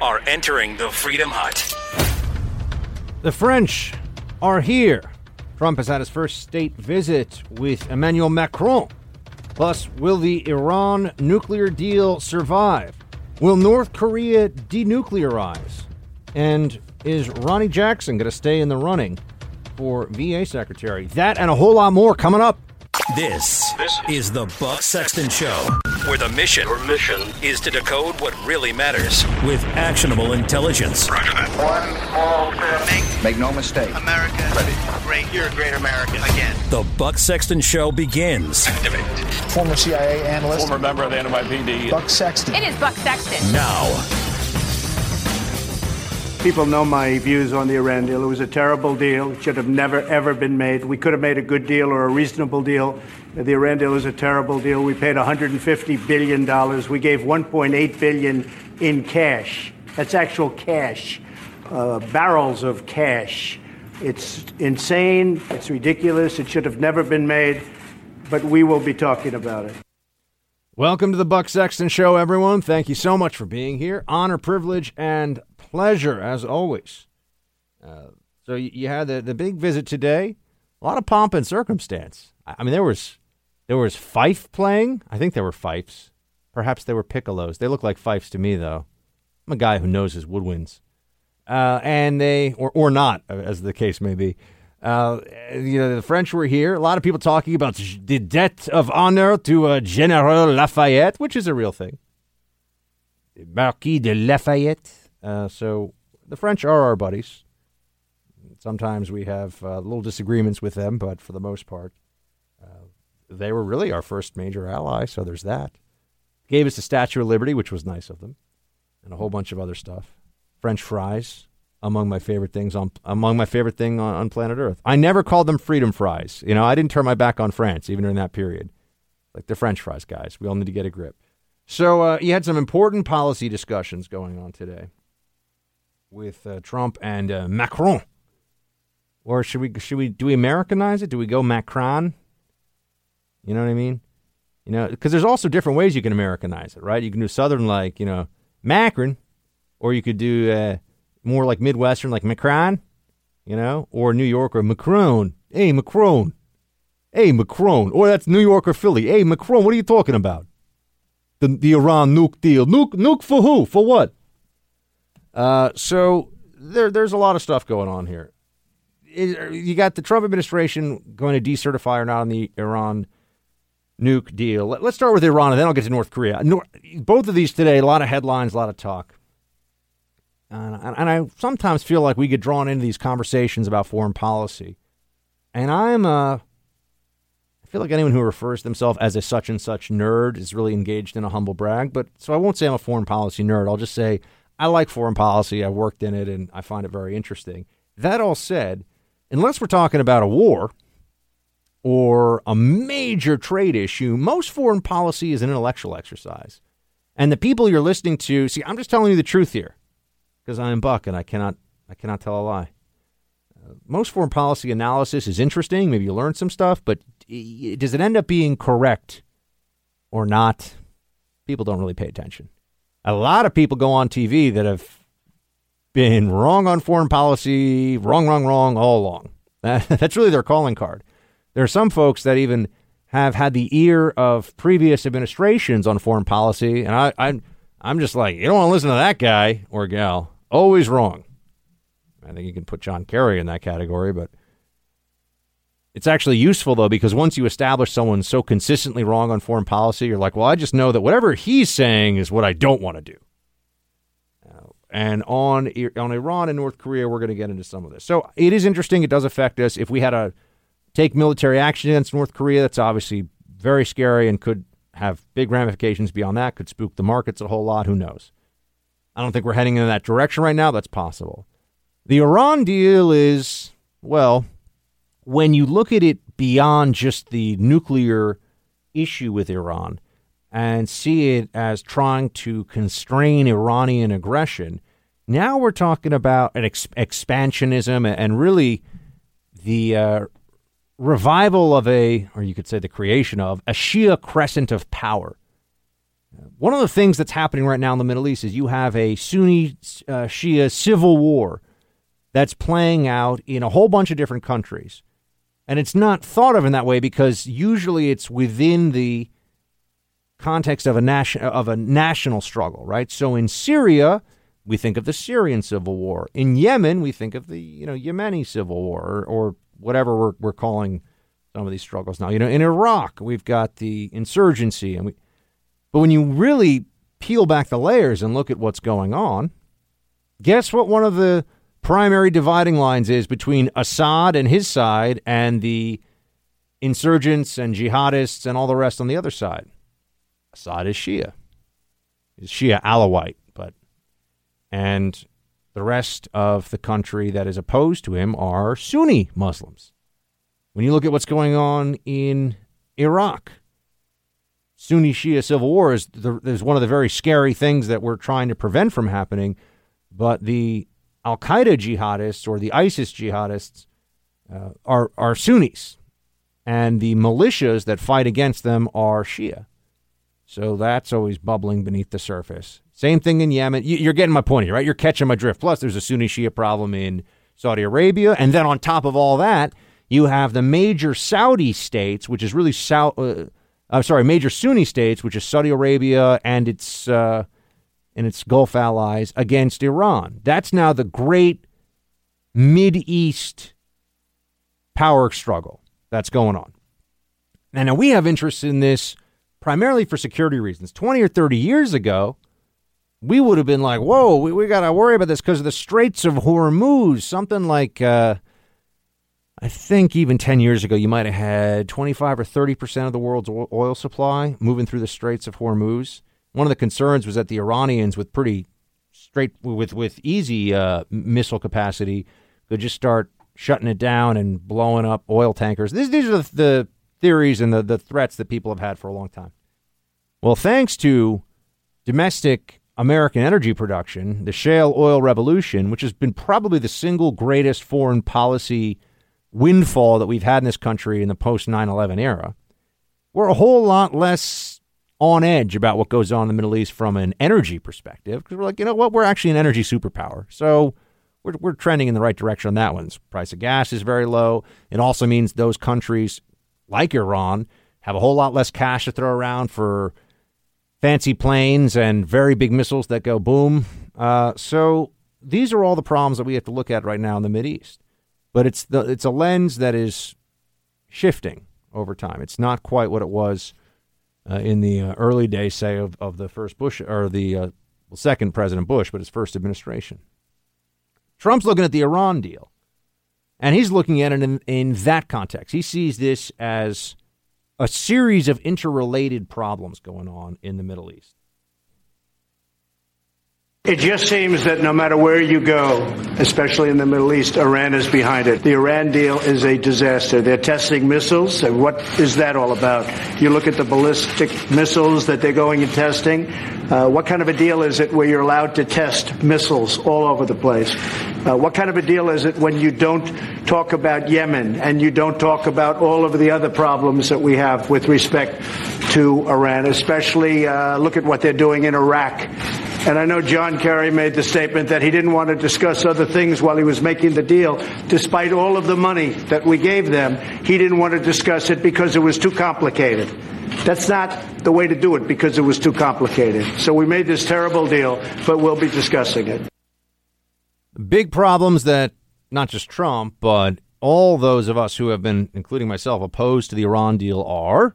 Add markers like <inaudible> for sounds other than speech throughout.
are entering the Freedom Hut. The French are here. Trump has had his first state visit with Emmanuel Macron. Plus, will the Iran nuclear deal survive? Will North Korea denuclearize? And is Ronny Jackson going to stay in the running for VA secretary? That and a whole lot more coming up. This, this is the Buck Sexton Show, where the mission, Your mission is to decode what really matters with actionable intelligence. Roger that. One small step. Make no mistake. America great. You're a great American. Again. The Buck Sexton Show begins Activate. former CIA analyst Former member of the NYPD. Buck Sexton. It is Buck Sexton. now. People know my views on the Iran deal. It was a terrible deal. It should have never, ever been made. We could have made a good deal or a reasonable deal. The Iran deal is a terrible deal. We paid $150 billion. We gave 1.8 billion in cash. That's actual cash, uh, barrels of cash. It's insane. It's ridiculous. It should have never been made. But we will be talking about it. Welcome to the Buck Sexton Show, everyone. Thank you so much for being here. Honor, privilege, and pleasure, as always. Uh, so you, you had the, the big visit today. A lot of pomp and circumstance. I I mean, there was there was fife playing. I think there were fifes. Perhaps they were piccolos. They look like fifes to me, though. I'm a guy who knows his woodwinds. Uh, and they, or or not, as the case may be. Uh, you know, the French were here. A lot of people talking about the debt of honor to uh, General Lafayette, which is a real thing. Marquis de Lafayette. Uh, so the French are our buddies. Sometimes we have uh, little disagreements with them, but for the most part, uh, they were really our first major ally. So there's that. Gave us the Statue of Liberty, which was nice of them, and a whole bunch of other stuff. French fries, among my favorite things on among my favorite thing on, on planet Earth. I never called them freedom fries. You know, I didn't turn my back on France even during that period. Like the French fries, guys. We all need to get a grip. So uh, you had some important policy discussions going on today with uh, Trump and uh, Macron. Or should we should we do we Americanize it? Do we go Macron? You know what I mean? You know, because there's also different ways you can Americanize it, right? You can do Southern like you know Macron, or you could do uh, more like Midwestern like Macron, you know, or New York or Macron. Hey Macron, hey Macron, or that's New York or Philly. Hey Macron, what are you talking about? The the Iran nuke deal, nuke nuke for who? For what? Uh, so there, there's a lot of stuff going on here. It- you got the Trump administration going to decertify or not on the Iran nuke deal. Let, us start with Iran, and then I'll get to North Korea. Nor, both of these today, a lot of headlines, a lot of talk. And, and I sometimes feel like we get drawn into these conversations about foreign policy. And I'm, uh, I feel like anyone who refers to themselves as a such and such nerd is really engaged in a humble brag. But so I won't say I'm a foreign policy nerd. I'll just say I like foreign policy. I've worked in it and I find it very interesting. That all said, unless we're talking about a war or a major trade issue, most foreign policy is an intellectual exercise. And the people you're listening to, see, I'm just telling you the truth here because I am Buck and I cannot, I cannot tell a lie. Uh, most foreign policy analysis is interesting. Maybe you learn some stuff, but does it end up being correct or not? People don't really pay attention. A lot of people go on TV that have been wrong on foreign policy, wrong, wrong, wrong all along. That, <laughs> that's really their calling card. There are some folks that even have had the ear of previous administrations on foreign policy, and I, I'm, I'm just like, you don't want to listen to that guy or gal. Always wrong. I think you can put John Kerry in that category, but it's actually useful though because once you establish someone so consistently wrong on foreign policy, you're like, well, I just know that whatever he's saying is what I don't want to do. And on on Iran and North Korea, we're going to get into some of this. So it is interesting. It does affect us. If we had to take military action against North Korea, that's obviously very scary and could have big ramifications beyond that. Could spook the markets a whole lot. Who knows? I don't think we're heading in that direction right now. That's possible. The Iran deal is well when you look at it beyond just the nuclear issue with Iran and see it as trying to constrain Iranian aggression, now we're talking about an ex- expansionism and really the uh, revival of a, or you could say the creation of, a Shia crescent of power. One of the things that's happening right now in the Middle East is you have a Sunni uh, Shia civil war that's playing out in a whole bunch of different countries. And it's not thought of in that way because usually it's within the context of a nation of a national struggle, right? So in Syria, we think of the Syrian civil war. In Yemen, we think of the you know Yemeni civil war or, or whatever we're, we're calling some of these struggles now. You know, in Iraq, we've got the insurgency, and we. But when you really peel back the layers and look at what's going on, guess what? One of the primary dividing lines is between Assad and his side and the insurgents and jihadists and all the rest on the other side. Assad is Shia. He's Shia Alawite, but and the rest of the country that is opposed to him are Sunni Muslims. When you look at what's going on in Iraq, Sunni Shia civil war is, the, is one of the very scary things that we're trying to prevent from happening. But the Al Qaeda jihadists or the ISIS jihadists uh, are, are Sunnis, and the militias that fight against them are Shia. So that's always bubbling beneath the surface. Same thing in Yemen. You're getting my point here, right? You're catching my drift. Plus, there's a Sunni Shia problem in Saudi Arabia. And then on top of all that, you have the major Saudi states, which is really South. Uh, I'm sorry, major Sunni states, which is Saudi Arabia and its uh, and its Gulf allies against Iran. That's now the great East power struggle that's going on. And now we have interest in this primarily for security reasons. 20 or 30 years ago, we would have been like, whoa, we, we got to worry about this because of the Straits of Hormuz. Something like, uh, I think even 10 years ago, you might have had 25 or 30% of the world's oil supply moving through the Straits of Hormuz. One of the concerns was that the Iranians, with pretty straight, with, with easy uh, missile capacity, could just start shutting it down and blowing up oil tankers. These, these are the, the theories and the, the threats that people have had for a long time. Well, thanks to domestic American energy production, the shale oil revolution, which has been probably the single greatest foreign policy windfall that we've had in this country in the post 9 11 era, we're a whole lot less on edge about what goes on in the Middle East from an energy perspective because we're like, you know what, we're actually an energy superpower. So we're, we're trending in the right direction on that one. Price of gas is very low. It also means those countries like Iran, have a whole lot less cash to throw around for fancy planes and very big missiles that go boom. Uh, so these are all the problems that we have to look at right now in the Mid East. But it's the it's a lens that is shifting over time. It's not quite what it was uh, in the uh, early days, say, of, of the first Bush or the uh, second President Bush, but his first administration. Trump's looking at the Iran deal. And he's looking at it in, in that context. He sees this as a series of interrelated problems going on in the Middle East. It just seems that no matter where you go, especially in the Middle East, Iran is behind it. The Iran deal is a disaster. They're testing missiles. And what is that all about? You look at the ballistic missiles that they're going and testing. Uh, what kind of a deal is it where you're allowed to test missiles all over the place? Uh, what kind of a deal is it when you don't talk about Yemen and you don't talk about all of the other problems that we have with respect to Iran, especially uh, look at what they're doing in Iraq and I know John Kerry made the statement that he didn't want to discuss other things while he was making the deal. Despite all of the money that we gave them, he didn't want to discuss it because it was too complicated. That's not the way to do it because it was too complicated. So we made this terrible deal, but we'll be discussing it. Big problems that not just Trump, but all those of us who have been, including myself, opposed to the Iran deal are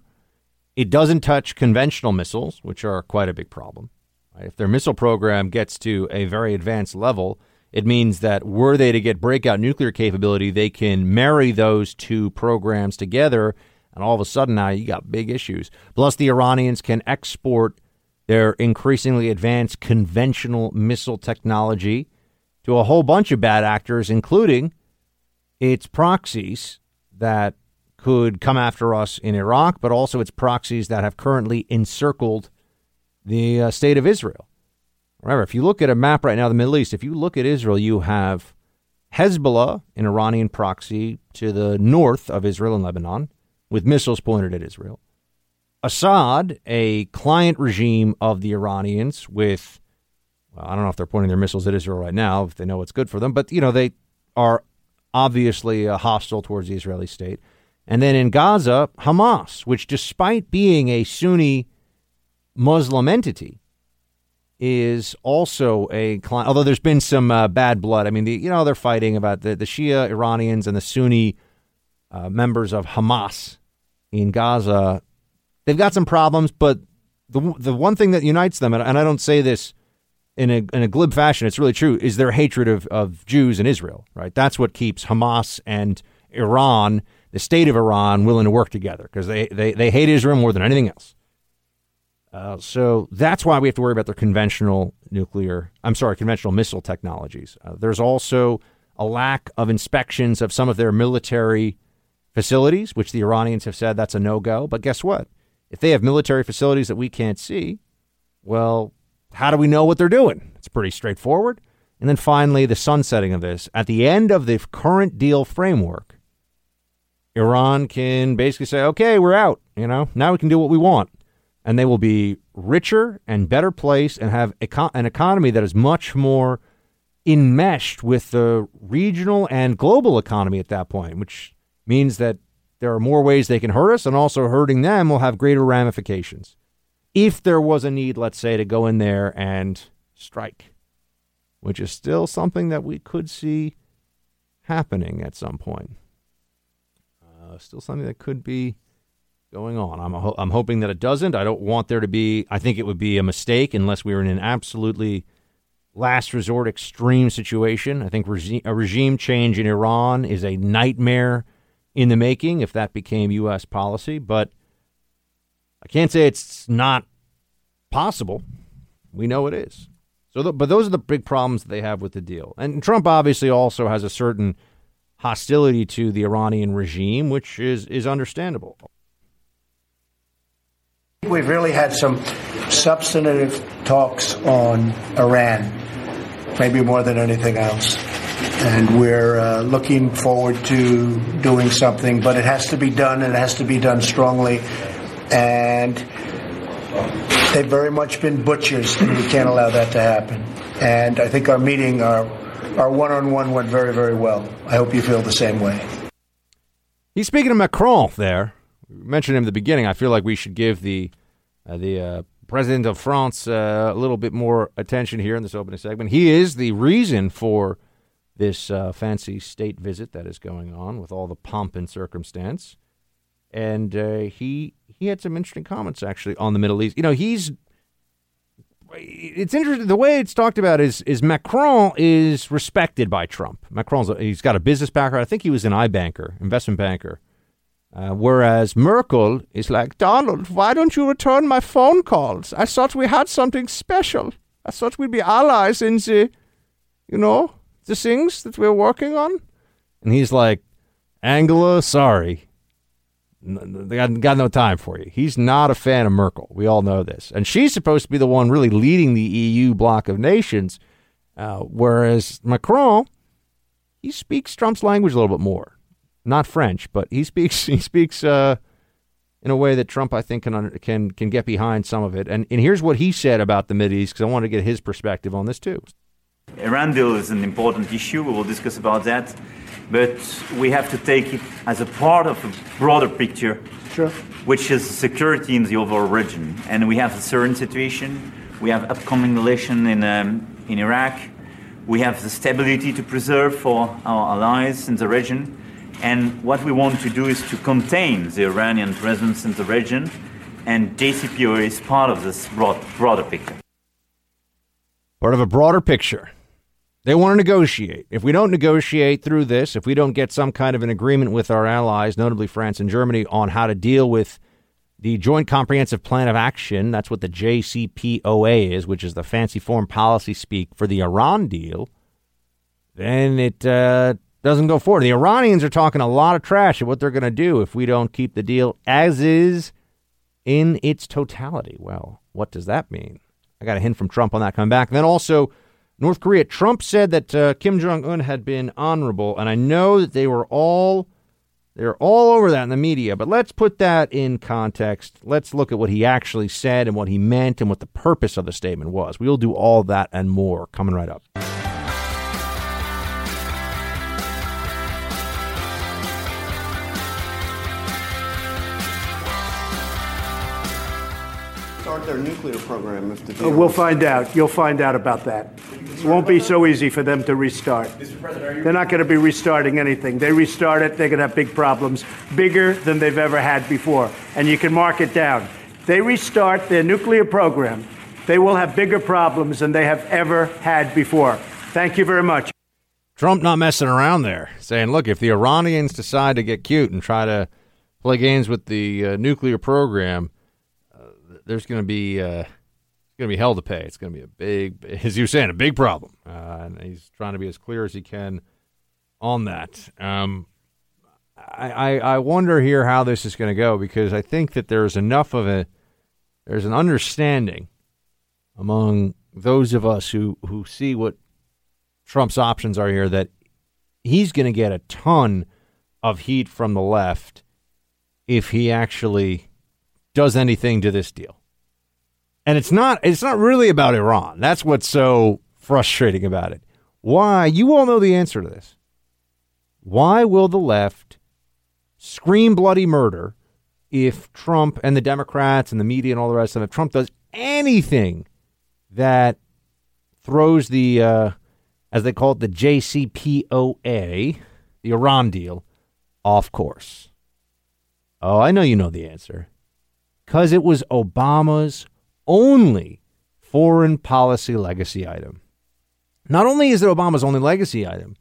it doesn't touch conventional missiles, which are quite a big problem. If their missile program gets to a very advanced level, it means that were they to get breakout nuclear capability, they can marry those two programs together, and all of a sudden now you got big issues. Plus, the Iranians can export their increasingly advanced conventional missile technology to a whole bunch of bad actors, including its proxies that could come after us in Iraq, but also its proxies that have currently encircled the uh, state of Israel. Remember, if you look at a map right now, the Middle East, if you look at Israel, you have Hezbollah, an Iranian proxy to the north of Israel and Lebanon, with missiles pointed at Israel. Assad, a client regime of the Iranians, with well, I don't know if they're pointing their missiles at Israel right now, if they know what's good for them, but you know they are obviously uh, hostile towards the Israeli state. And then in Gaza, Hamas, which despite being a Sunni Muslim entity, is also a client. Although there's been some uh, bad blood. I mean, the, you know, they're fighting about the, the Shia Iranians and the Sunni uh, members of Hamas in Gaza. They've got some problems, but the the one thing that unites them, and, and I don't say this in a in a glib fashion, it's really true, is their hatred of, of Jews and Israel. Right, that's what keeps Hamas and Iran, the state of Iran, willing to work together because they, they they hate Israel more than anything else. Uh, so that's why we have to worry about their conventional nuclear, I'm sorry, conventional missile technologies. Uh, there's also a lack of inspections of some of their military facilities, which the Iranians have said that's a no go. But guess what? If they have military facilities that we can't see, well, how do we know what they're doing? It's pretty straightforward. And then finally, the sunsetting of this. At the end of the current deal framework, Iran can basically say, okay, we're out. You know, now we can do what we want and they will be richer and better placed and have an economy that is much more enmeshed with the regional and global economy at that point, which means that there are more ways they can hurt us, and also hurting them will have greater ramifications. If there was a need, let's say, to go in there and strike, which is still something that we could see happening at some point. Uh, still something that could be going on. I'm, ho- I'm hoping that it doesn't. I don't want there to be, I think it would be a mistake unless we were in an absolutely last resort extreme situation. I think regi- a regime change in Iran is a nightmare in the making if that became U.S. policy, but I can't say it's not possible. We know it is. So, the, but those are the big problems they have with the deal. And Trump obviously also has a certain hostility to the Iranian regime, which is is understandable. We've really had some substantive talks on Iran, maybe more than anything else. And we're uh, looking forward to doing something, but it has to be done and it has to be done strongly. And they've very much been butchers, and we can't allow that to happen. And I think our meeting, our our one-on-one went very, very well. I hope you feel the same way. He's speaking to Macron there mentioned him at the beginning. I feel like we should give the uh, the uh, president of France uh, a little bit more attention here in this opening segment. He is the reason for this uh, fancy state visit that is going on with all the pomp and circumstance. And uh, he he had some interesting comments actually on the Middle East. You know, he's it's interesting the way it's talked about is is Macron is respected by Trump. Macron's he's got a business background. I think he was an iBanker, investment banker. Uh, whereas Merkel is like, Donald, why don't you return my phone calls? I thought we had something special. I thought we'd be allies in the, you know, the things that we're working on. And he's like, Angela, sorry. They got, got no time for you. He's not a fan of Merkel. We all know this. And she's supposed to be the one really leading the EU bloc of nations, uh, whereas Macron, he speaks Trump's language a little bit more not French, but he speaks <laughs> he speaks uh, in a way that Trump I think can can can get behind some of it. And and here's what he said about the Mid East because I want to get his perspective on this too. Iran deal is an important issue. We will discuss about that, but we have to take it as a part of a broader picture, sure. which is security in the overall region. And we have the Syrian situation. We have upcoming election in um, in Iraq. We have the stability to preserve for our allies in the region and what we want to do is to contain the Iranian presence in the region, and JCPOA is part of this broad, broader picture. Part of a broader picture. They want to negotiate. If we don't negotiate through this, if we don't get some kind of an agreement with our allies, notably France and Germany, on how to deal with the Joint Comprehensive Plan of Action, that's what the JCPOA is, which is the fancy foreign policy speak for the Iran deal, then it uh, doesn't go forward. The Iranians are talking a lot of trash at what they're going to do if we don't keep the deal as is in its totality. Well, what does that mean? I got a hint from Trump on that coming back. And then also, North Korea. Trump said that uh, Kim Jong un had been honorable, and I know that they were all They're all over that in the media, but let's put that in context. Let's look at what he actually said and what he meant and what the purpose of the statement was. We'll do all that and more coming right up. Start their nuclear program if the Uh, deal We'll was- find out. You'll find out about that. It won't be so easy for them to restart. They're not going to be restarting anything. They restart it, they're going to have big problems, bigger than they've ever had before. And you can mark it down. They restart their nuclear program, they will have bigger problems than they have ever had before. Thank you very much. Trump not messing around there, saying, look, if the Iranians decide to get cute and try to play games with the uh, nuclear program, there's going to be uh, going to be hell to pay. It's going to be a big, <laughs> as you were saying, a big problem. Uh, and he's trying to be as clear as he can on that. Um, I, I, I wonder here how this is going to go because I think that there's enough of a there's an understanding among those of us who, who see what Trump's options are here that he's going to get a ton of heat from the left if he actually does anything to this deal. And it's not it's not really about Iran. That's what's so frustrating about it. Why? You all know the answer to this. Why will the left scream bloody murder if Trump and the Democrats and the media and all the rest of it, Trump does anything that throws the uh, as they call it, the JCPOA, the Iran deal, off course? Oh, I know you know the answer. Because it was Obama's only foreign policy legacy item. Not only is it Obama's only legacy item,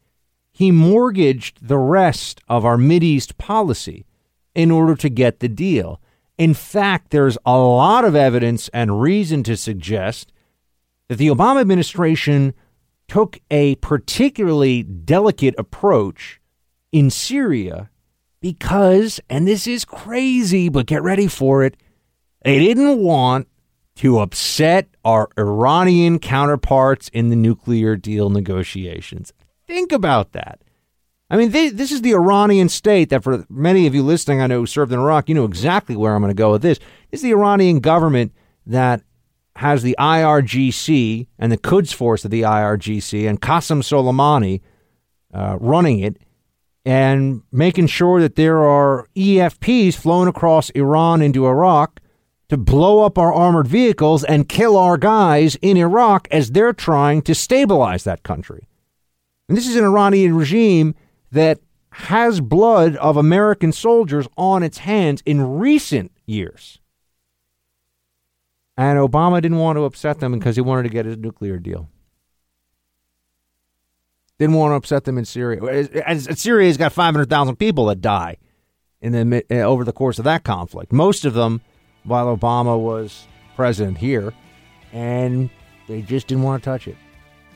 he mortgaged the rest of our Mideast policy in order to get the deal. In fact, there's a lot of evidence and reason to suggest that the Obama administration took a particularly delicate approach in Syria because, and this is crazy, but get ready for it, they didn't want to upset our Iranian counterparts in the nuclear deal negotiations. Think about that. I mean, they, this is the Iranian state that, for many of you listening, I know who served in Iraq, you know exactly where I'm going to go with this. This is the Iranian government that has the IRGC and the Quds force of the IRGC and Qasem Soleimani uh, running it and making sure that there are EFPs flown across Iran into Iraq to blow up our armored vehicles and kill our guys in Iraq as they're trying to stabilize that country. And this is an Iranian regime that has blood of American soldiers on its hands in recent years. And Obama didn't want to upset them because he wanted to get his nuclear deal. Didn't want to upset them in Syria. As, as Syria's got 500,000 people that die in the uh, over the course of that conflict. Most of them while Obama was president here, and they just didn't want to touch it.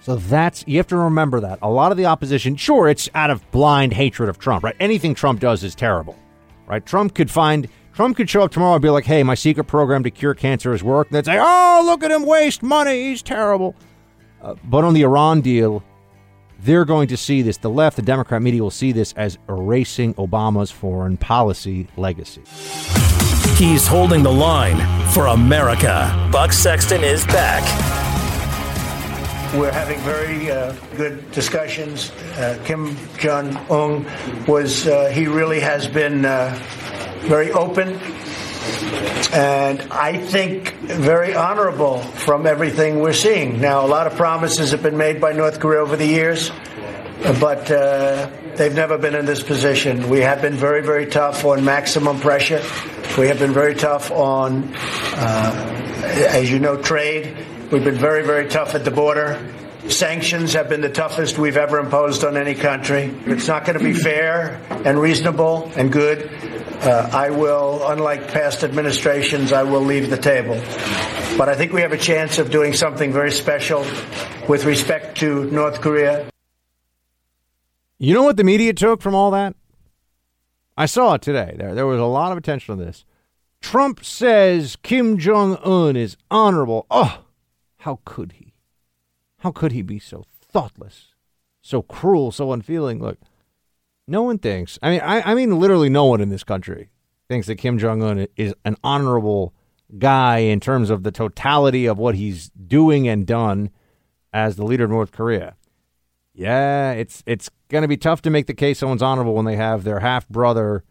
So that's you have to remember that. A lot of the opposition, sure, it's out of blind hatred of Trump, right? Anything Trump does is terrible. Right? Trump could find Trump could show up tomorrow and be like, "Hey, my secret program to cure cancer has worked." And they'd say, "Oh, look at him waste money. He's terrible." Uh, but on the Iran deal, they're going to see this. The left, the Democrat media will see this as erasing Obama's foreign policy legacy. He's holding the line for America. Buck Sexton is back. We're having very uh, good discussions. Uh, Kim Jong Un was, uh, he really has been uh, very open and I think very honorable from everything we're seeing. Now, a lot of promises have been made by North Korea over the years, but uh, they've never been in this position. We have been very, very tough on maximum pressure. We have been very tough on, uh, as you know, trade. We've been very, very tough at the border. Sanctions have been the toughest we've ever imposed on any country. It's not going to be fair and reasonable and good. Uh, I will, unlike past administrations, I will leave the table. But I think we have a chance of doing something very special with respect to North Korea. You know what the media took from all that? I saw it today. There, there was a lot of attention on this. Trump says Kim Jong Un is honorable. Oh, how could he? How could he be so thoughtless, so cruel, so unfeeling? Look, no one thinks. I mean, I, I mean, literally, no one in this country thinks that Kim Jong Un is an honorable guy in terms of the totality of what he's doing and done as the leader of North Korea. Yeah, it's it's going to be tough to make the case someone's honorable when they have their half brother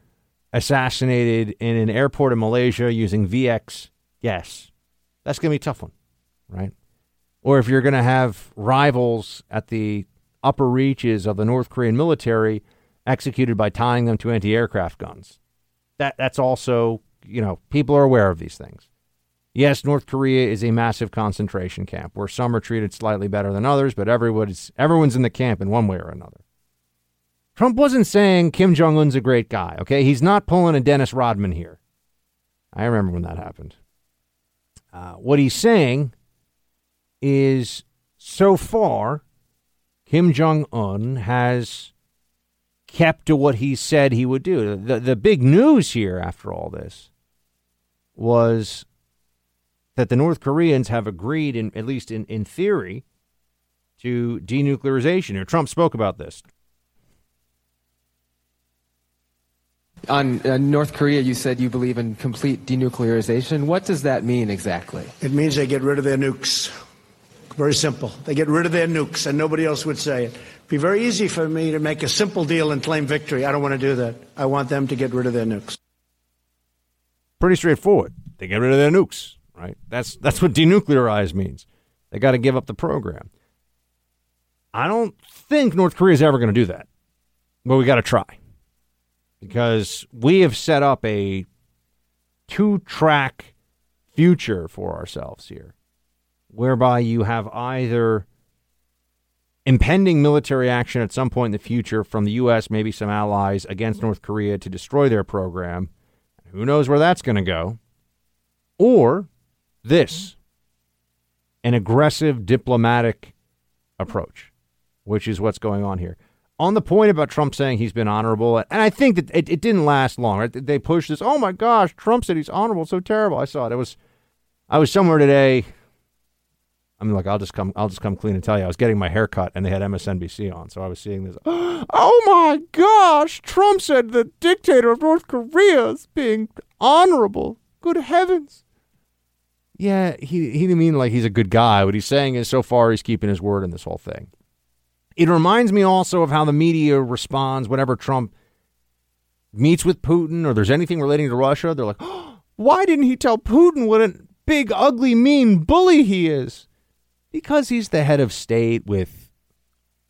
assassinated in an airport in Malaysia using VX gas. That's going to be a tough one, right? Or if you're going to have rivals at the upper reaches of the North Korean military executed by tying them to anti-aircraft guns. That that's also, you know, people are aware of these things. Yes, North Korea is a massive concentration camp where some are treated slightly better than others, but everyone's everyone's in the camp in one way or another. Trump wasn't saying Kim Jong Un's a great guy, okay? He's not pulling a Dennis Rodman here. I remember when that happened. Uh, what he's saying is so far, Kim Jong Un has kept to what he said he would do. The, the big news here, after all this, was that the North Koreans have agreed, in, at least in, in theory, to denuclearization. Trump spoke about this. On uh, North Korea, you said you believe in complete denuclearization. What does that mean exactly? It means they get rid of their nukes. Very simple. They get rid of their nukes, and nobody else would say it. It'd be very easy for me to make a simple deal and claim victory. I don't want to do that. I want them to get rid of their nukes. Pretty straightforward. They get rid of their nukes, right? That's that's what denuclearize means. They got to give up the program. I don't think North Korea is ever going to do that, but we got to try because we have set up a two track future for ourselves here, whereby you have either impending military action at some point in the future from the U.S., maybe some allies against North Korea to destroy their program. Who knows where that's going to go? Or this an aggressive diplomatic approach, which is what's going on here on the point about Trump saying he's been honorable, and I think that it, it didn't last long. Right? They pushed this. Oh my gosh, Trump said he's honorable. So terrible. I saw it. It was. I was somewhere today. I'm like, I'll just come. I'll just come clean and tell you. I was getting my hair cut, and they had MSNBC on, so I was seeing this. <gasps> Oh my gosh, Trump said the dictator of North Korea is being honorable. Good heavens. Yeah, he he didn't mean like he's a good guy. What he's saying is, so far he's keeping his word in this whole thing. It reminds me also of how the media responds whenever Trump meets with Putin or there's anything relating to Russia. They're like, oh, why didn't he tell Putin what a big, ugly, mean bully he is? Because he's the head of state with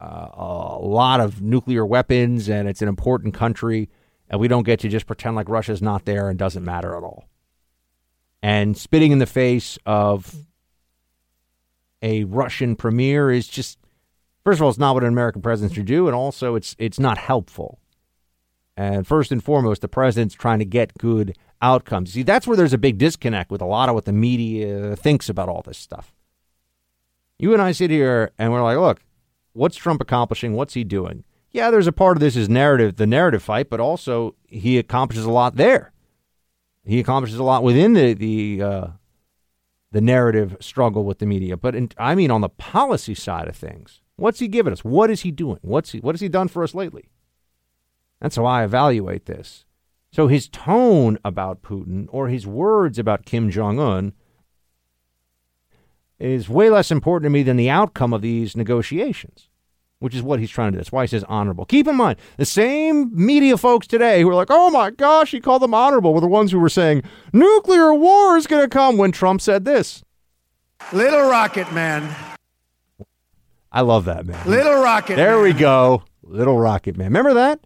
uh, a lot of nuclear weapons and it's an important country. And we don't get to just pretend like Russia's not there and doesn't matter at all. And spitting in the face of a Russian premier is just First of all, it's not what an American president should do, and also it's it's not helpful. And first and foremost, the president's trying to get good outcomes. See, that's where there's a big disconnect with a lot of what the media thinks about all this stuff. You and I sit here and we're like, look, what's Trump accomplishing? What's he doing? Yeah, there's a part of this is narrative, the narrative fight, but also he accomplishes a lot there. He accomplishes a lot within the the uh, the narrative struggle with the media. But in, I mean, on the policy side of things, What's he giving us? What is he doing? What's he, what has he done for us lately? That's how I evaluate this. So his tone about Putin or his words about Kim Jong un is way less important to me than the outcome of these negotiations, which is what he's trying to do. That's why he says honorable. Keep in mind, the same media folks today who are like, oh my gosh, he called them honorable, were the ones who were saying nuclear war is going to come when Trump said this. Little Rocket Man. I love that, man. Little Rocket There Man. we go. Little Rocket Man. Remember that?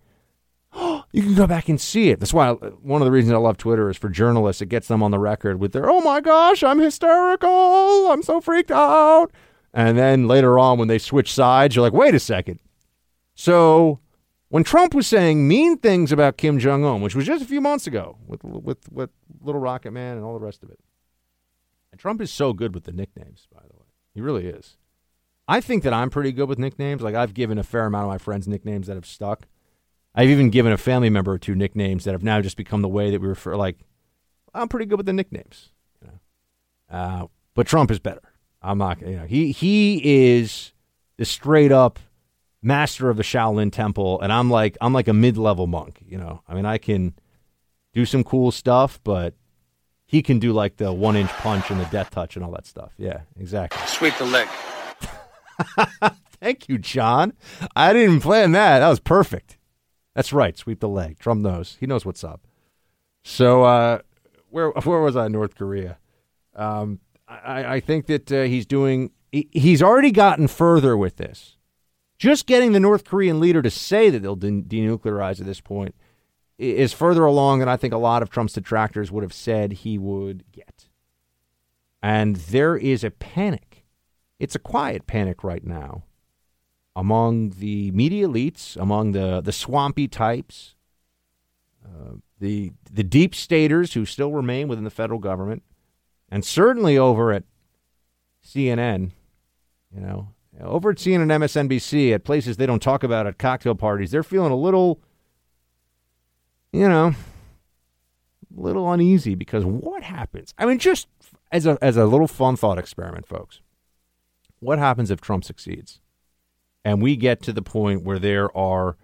<gasps> you can go back and see it. That's why I, one of the reasons I love Twitter is for journalists. It gets them on the record with their, oh my gosh, I'm hysterical. I'm so freaked out. And then later on, when they switch sides, you're like, wait a second. So when Trump was saying mean things about Kim Jong un, which was just a few months ago with, with, with Little Rocket Man and all the rest of it, and Trump is so good with the nicknames, by the way. He really is. I think that I'm pretty good with nicknames. Like I've given a fair amount of my friends nicknames that have stuck. I've even given a family member or two nicknames that have now just become the way that we refer. Like I'm pretty good with the nicknames. You know? uh, but Trump is better. I'm not. You know, he he is the straight up master of the Shaolin Temple, and I'm like I'm like a mid level monk. You know, I mean, I can do some cool stuff, but he can do like the one inch punch and the death touch and all that stuff. Yeah, exactly. Sweep the leg. <laughs> Thank you, John. I didn't plan that. That was perfect. That's right. Sweep the leg. Trump knows. He knows what's up. So, uh, where where was I? North Korea. Um, I, I think that uh, he's doing. He, he's already gotten further with this. Just getting the North Korean leader to say that they'll de- denuclearize at this point is further along than I think a lot of Trump's detractors would have said he would get. And there is a panic. It's a quiet panic right now among the media elites, among the, the swampy types, uh, the the deep staters who still remain within the federal government, and certainly over at CNN, you know, over at CNN MSNBC, at places they don't talk about at cocktail parties, they're feeling a little, you know, a little uneasy because what happens? I mean, just as a as a little fun thought experiment, folks. What happens if Trump succeeds? And we get to the point where there are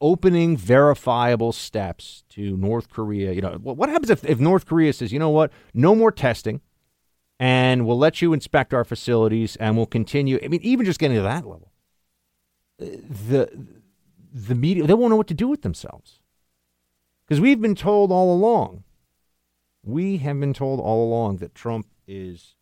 opening verifiable steps to North Korea. You know, what happens if, if North Korea says, you know what, no more testing, and we'll let you inspect our facilities, and we'll continue. I mean, even just getting to that level, the the media they won't know what to do with themselves because we've been told all along. We have been told all along that Trump is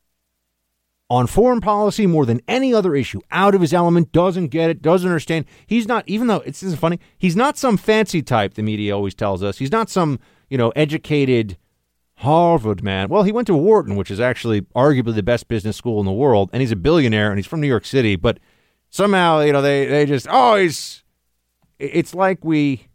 on foreign policy more than any other issue, out of his element, doesn't get it, doesn't understand. He's not, even though it's is funny, he's not some fancy type, the media always tells us. He's not some, you know, educated Harvard man. Well, he went to Wharton, which is actually arguably the best business school in the world, and he's a billionaire and he's from New York City, but somehow, you know, they, they just, oh, he's, it's like we,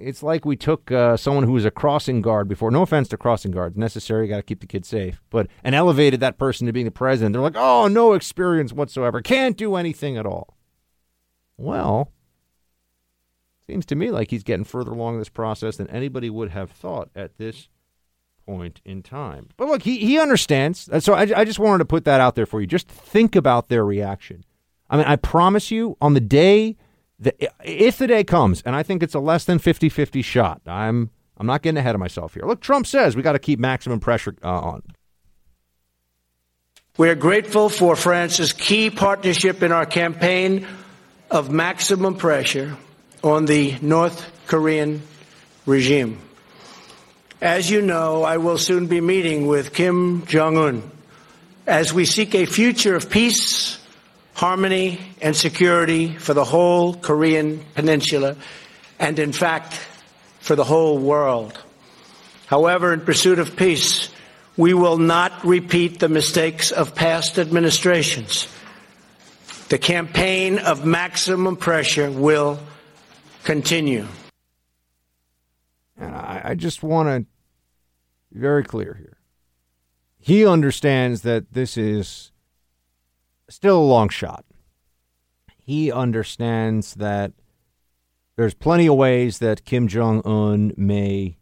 it's like we took uh, someone who was a crossing guard before. No offense to crossing guards, necessary. Got to keep the kids safe, but and elevated that person to being the president. They're like, oh, no experience whatsoever, can't do anything at all. Well, seems to me like he's getting further along this process than anybody would have thought at this point in time. But look, he he understands. So I, I just wanted to put that out there for you. Just think about their reaction. I mean, I promise you, on the day the, if the day comes, and I think it's a less than 50-50 shot, I'm I'm not getting ahead of myself here. Look, Trump says we got to keep maximum pressure uh, on. We are grateful for France's key partnership in our campaign of maximum pressure on the North Korean regime. As you know, I will soon be meeting with Kim Jong un as we seek a future of peace harmony and security for the whole Korean peninsula and, in fact, for the whole world. However, in pursuit of peace, we will not repeat the mistakes of past administrations. The campaign of maximum pressure will continue. And I, I just want to be very clear here. He understands that this is still a long shot. He understands that there's plenty of ways that Kim Jong un may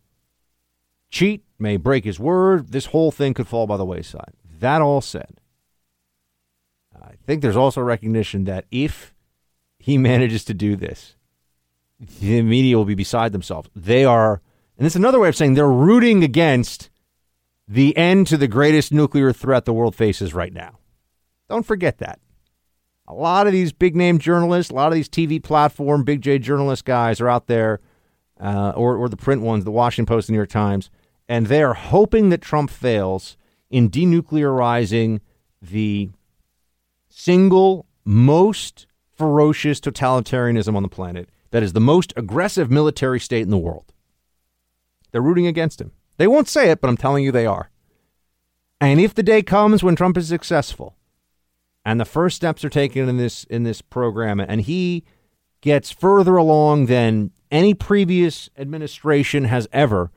cheat, may break his word. This whole thing could fall by the wayside. That all said, I think there's also recognition that if he manages to do this, the media will be beside themselves. They are, and it's another way of saying they're rooting against the end to the greatest nuclear threat the world faces right now. Don't forget that. A lot of these big name journalists, a lot of these TV platform, big J journalist guys are out there, uh, or, or the print ones, the Washington Post, the New York Times, and they are hoping that Trump fails in denuclearizing the single most ferocious totalitarianism on the planet that is the most aggressive military state in the world. They're rooting against him. They won't say it, but I'm telling you they are. And if the day comes when Trump is successful, and the first steps are taken in this in this program and he gets further along than any previous administration has ever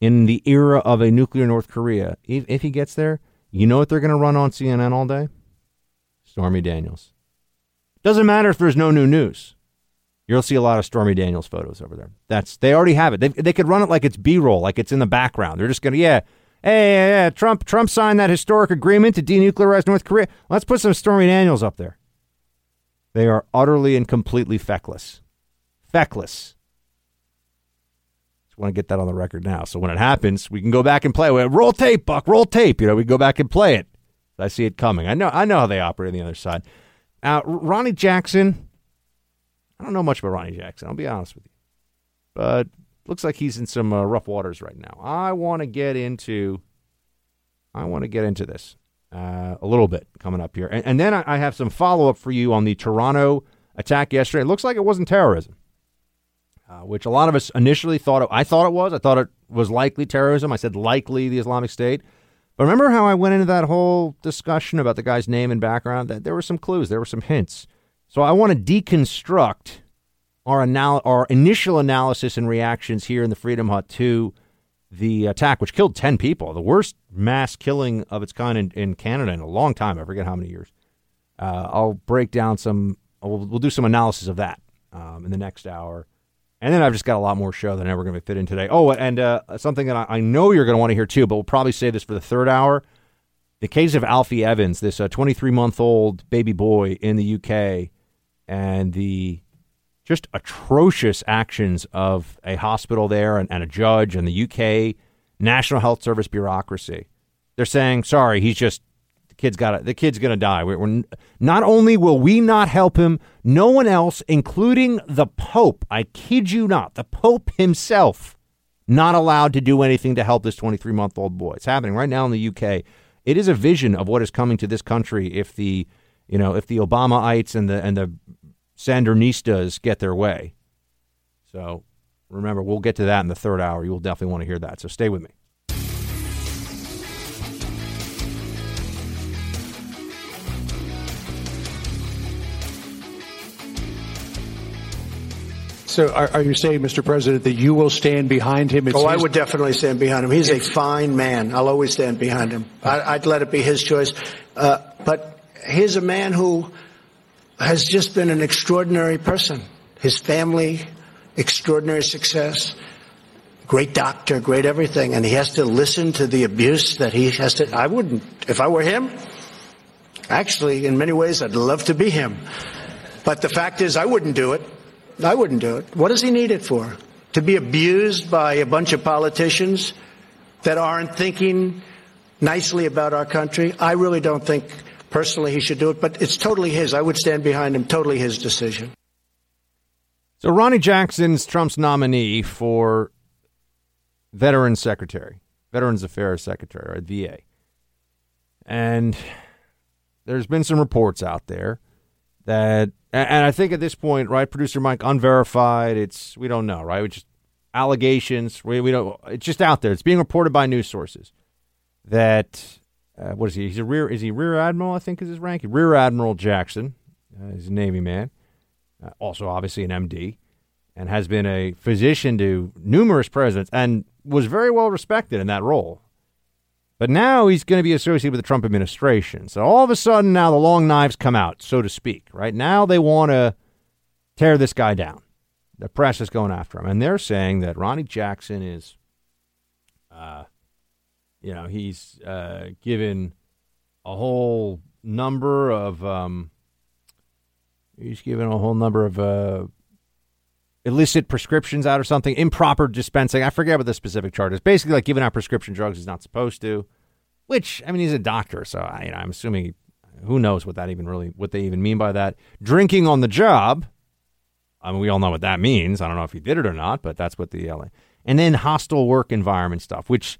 in the era of a nuclear North Korea. If, if he gets there, you know what they're going to run on CNN all day? Stormy Daniels. Doesn't matter if there's no new news. You'll see a lot of Stormy Daniels photos over there. That's they already have it. They, they could run it like it's B-roll, like it's in the background. They're just going to yeah, Hey, yeah, yeah, Trump Trump signed that historic agreement to denuclearize North Korea. Let's put some Stormy Daniels up there. They are utterly and completely feckless. Feckless. Just want to get that on the record now. So when it happens, we can go back and play. it. roll tape, Buck. Roll tape. You know, we go back and play it. I see it coming. I know. I know how they operate on the other side. Uh, Ronny Jackson. I don't know much about Ronny Jackson. I'll be honest with you, but looks like he's in some uh, rough waters right now. I want to get into. I want to get into this uh, a little bit coming up here, and, and then I, I have some follow up for you on the Toronto attack yesterday. It looks like it wasn't terrorism, uh, which a lot of us initially thought it, I thought it was. I thought it was likely terrorism. I said likely the Islamic State. But remember how I went into that whole discussion about the guy's name and background? That there were some clues, there were some hints. So I want to deconstruct our anal- our initial analysis and reactions here in the Freedom Hut to the attack, which killed ten people, the worst mass killing of its kind in, in Canada in a long time. I forget how many years. Uh, I'll break down some. We'll, we'll, do some analysis of that um, in the next hour. And then I've just got a lot more show than ever going to fit in today. Oh, and uh, something that I, I, know you're going to want to hear too, but we'll probably say this for the third hour. The case of Alfie Evans, this 23 uh, month old baby boy in the UK, and the just atrocious actions of a hospital there and, and a judge and the UK National Health Service bureaucracy. They're saying, sorry, he's just the kid's got the kid's going to die. We're, we're, not only will we not help him, no one else, including the Pope, I kid you not, the Pope himself, not allowed to do anything to help this 23 month old boy. It's happening right now in the UK. It is a vision of what is coming to this country if the you know if the Obamaites and the and the Sandernistas get their way. So remember, we'll get to that in the third hour. You will definitely want to hear that. So stay with me. So, are, are, you saying, Mr. President, that you will stand behind him? It's oh, I would definitely stand behind him. He's a fine man. I'll always stand behind him. I, would let it be his choice. Uh, but he's a man who has just been an extraordinary person. His family, extraordinary success, great doctor, great everything, and he has to listen to the abuse that he has to. I wouldn't, if I were him. Actually, in many ways, I'd love to be him. But the fact is, I wouldn't do it. I wouldn't do it. What does he need it for? To be abused by a bunch of politicians that aren't thinking nicely about our country? I really don't think personally he should do it, but it's totally his. I would stand behind him, totally his decision. So Ronny Jackson's Trump's nominee for Veterans Secretary, Veterans Affairs Secretary, or VA. And there's been some reports out there that and I think at this point, right, producer Mike, unverified. It's we don't know, right? We just allegations. We we don't. It's just out there. It's being reported by news sources that uh, what is he? He's a rear. Is he rear admiral? I think is his rank. Rear Admiral Jackson. Uh, he's a Navy man. Uh, also, obviously, an MD, and has been a physician to numerous presidents, and was very well respected in that role. But now he's going to be associated with the Trump administration. So all of a sudden, now the long knives come out, so to speak. Right now, they want to tear this guy down. The press is going after him, and they're saying that Ronny Jackson is, uh, you know, he's uh, given a whole number of, um, he's given a whole number of uh, illicit prescriptions out or something, improper dispensing. I forget what the specific charge is. Basically, like giving out prescription drugs he's not supposed to. Which I mean, he's a doctor, so I, you know, I'm assuming who knows what that even really what they even mean by that. Drinking on the job. I mean, we all know what that means. I don't know if he did it or not, but that's what the LA. And then hostile work environment stuff, which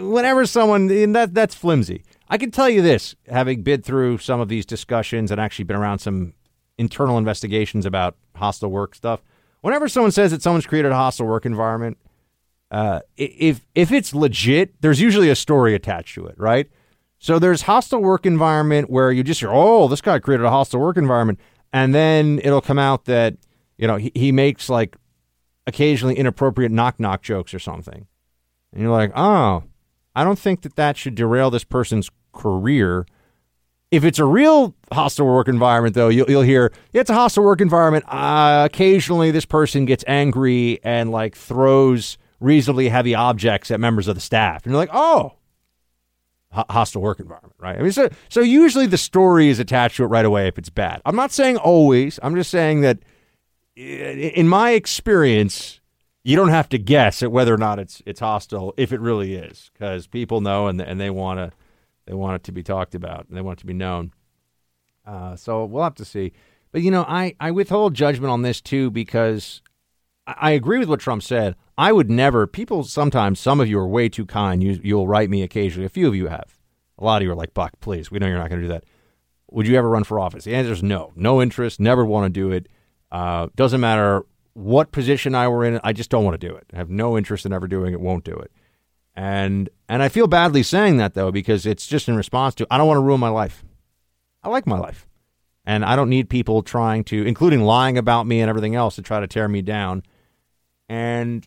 whenever someone that that's flimsy. I can tell you this, having been through some of these discussions and actually been around some internal investigations about hostile work stuff. Whenever someone says that someone's created a hostile work environment, uh, if if it's legit, there's usually a story attached to it, right? So there's hostile work environment where you just hear, oh, this guy created a hostile work environment, and then it'll come out that you know he, he makes like occasionally inappropriate knock knock jokes or something, and you're like, oh, I don't think that that should derail this person's career if it's a real hostile work environment, though, you'll, you'll hear yeah, it's a hostile work environment. Uh, occasionally, this person gets angry and like throws reasonably heavy objects at members of the staff, and you're like, oh, ho- hostile work environment, right? I mean, so so usually the story is attached to it right away if it's bad. I'm not saying always. I'm just saying that in my experience, you don't have to guess at whether or not it's it's hostile if it really is, because people know and and they want to they want it to be talked about and they want it to be known. Uh, so we'll have to see. But you know, I I withhold judgment on this too because I I agree with what Trump said. I would never. People sometimes, some of you are way too kind. You you'll write me occasionally. A few of you have. A lot of you are like, Buck, please. We know you're not going to do that. Would you ever run for office? The answer is no. No interest. Never want to do it. Uh, doesn't matter what position I were in. I just don't want to do it. I have no interest in ever doing it. Won't do it. And and I feel badly saying that though because it's just in response to I don't want to ruin my life. I like my life. And I don't need people trying to, including lying about me and everything else, to try to tear me down. And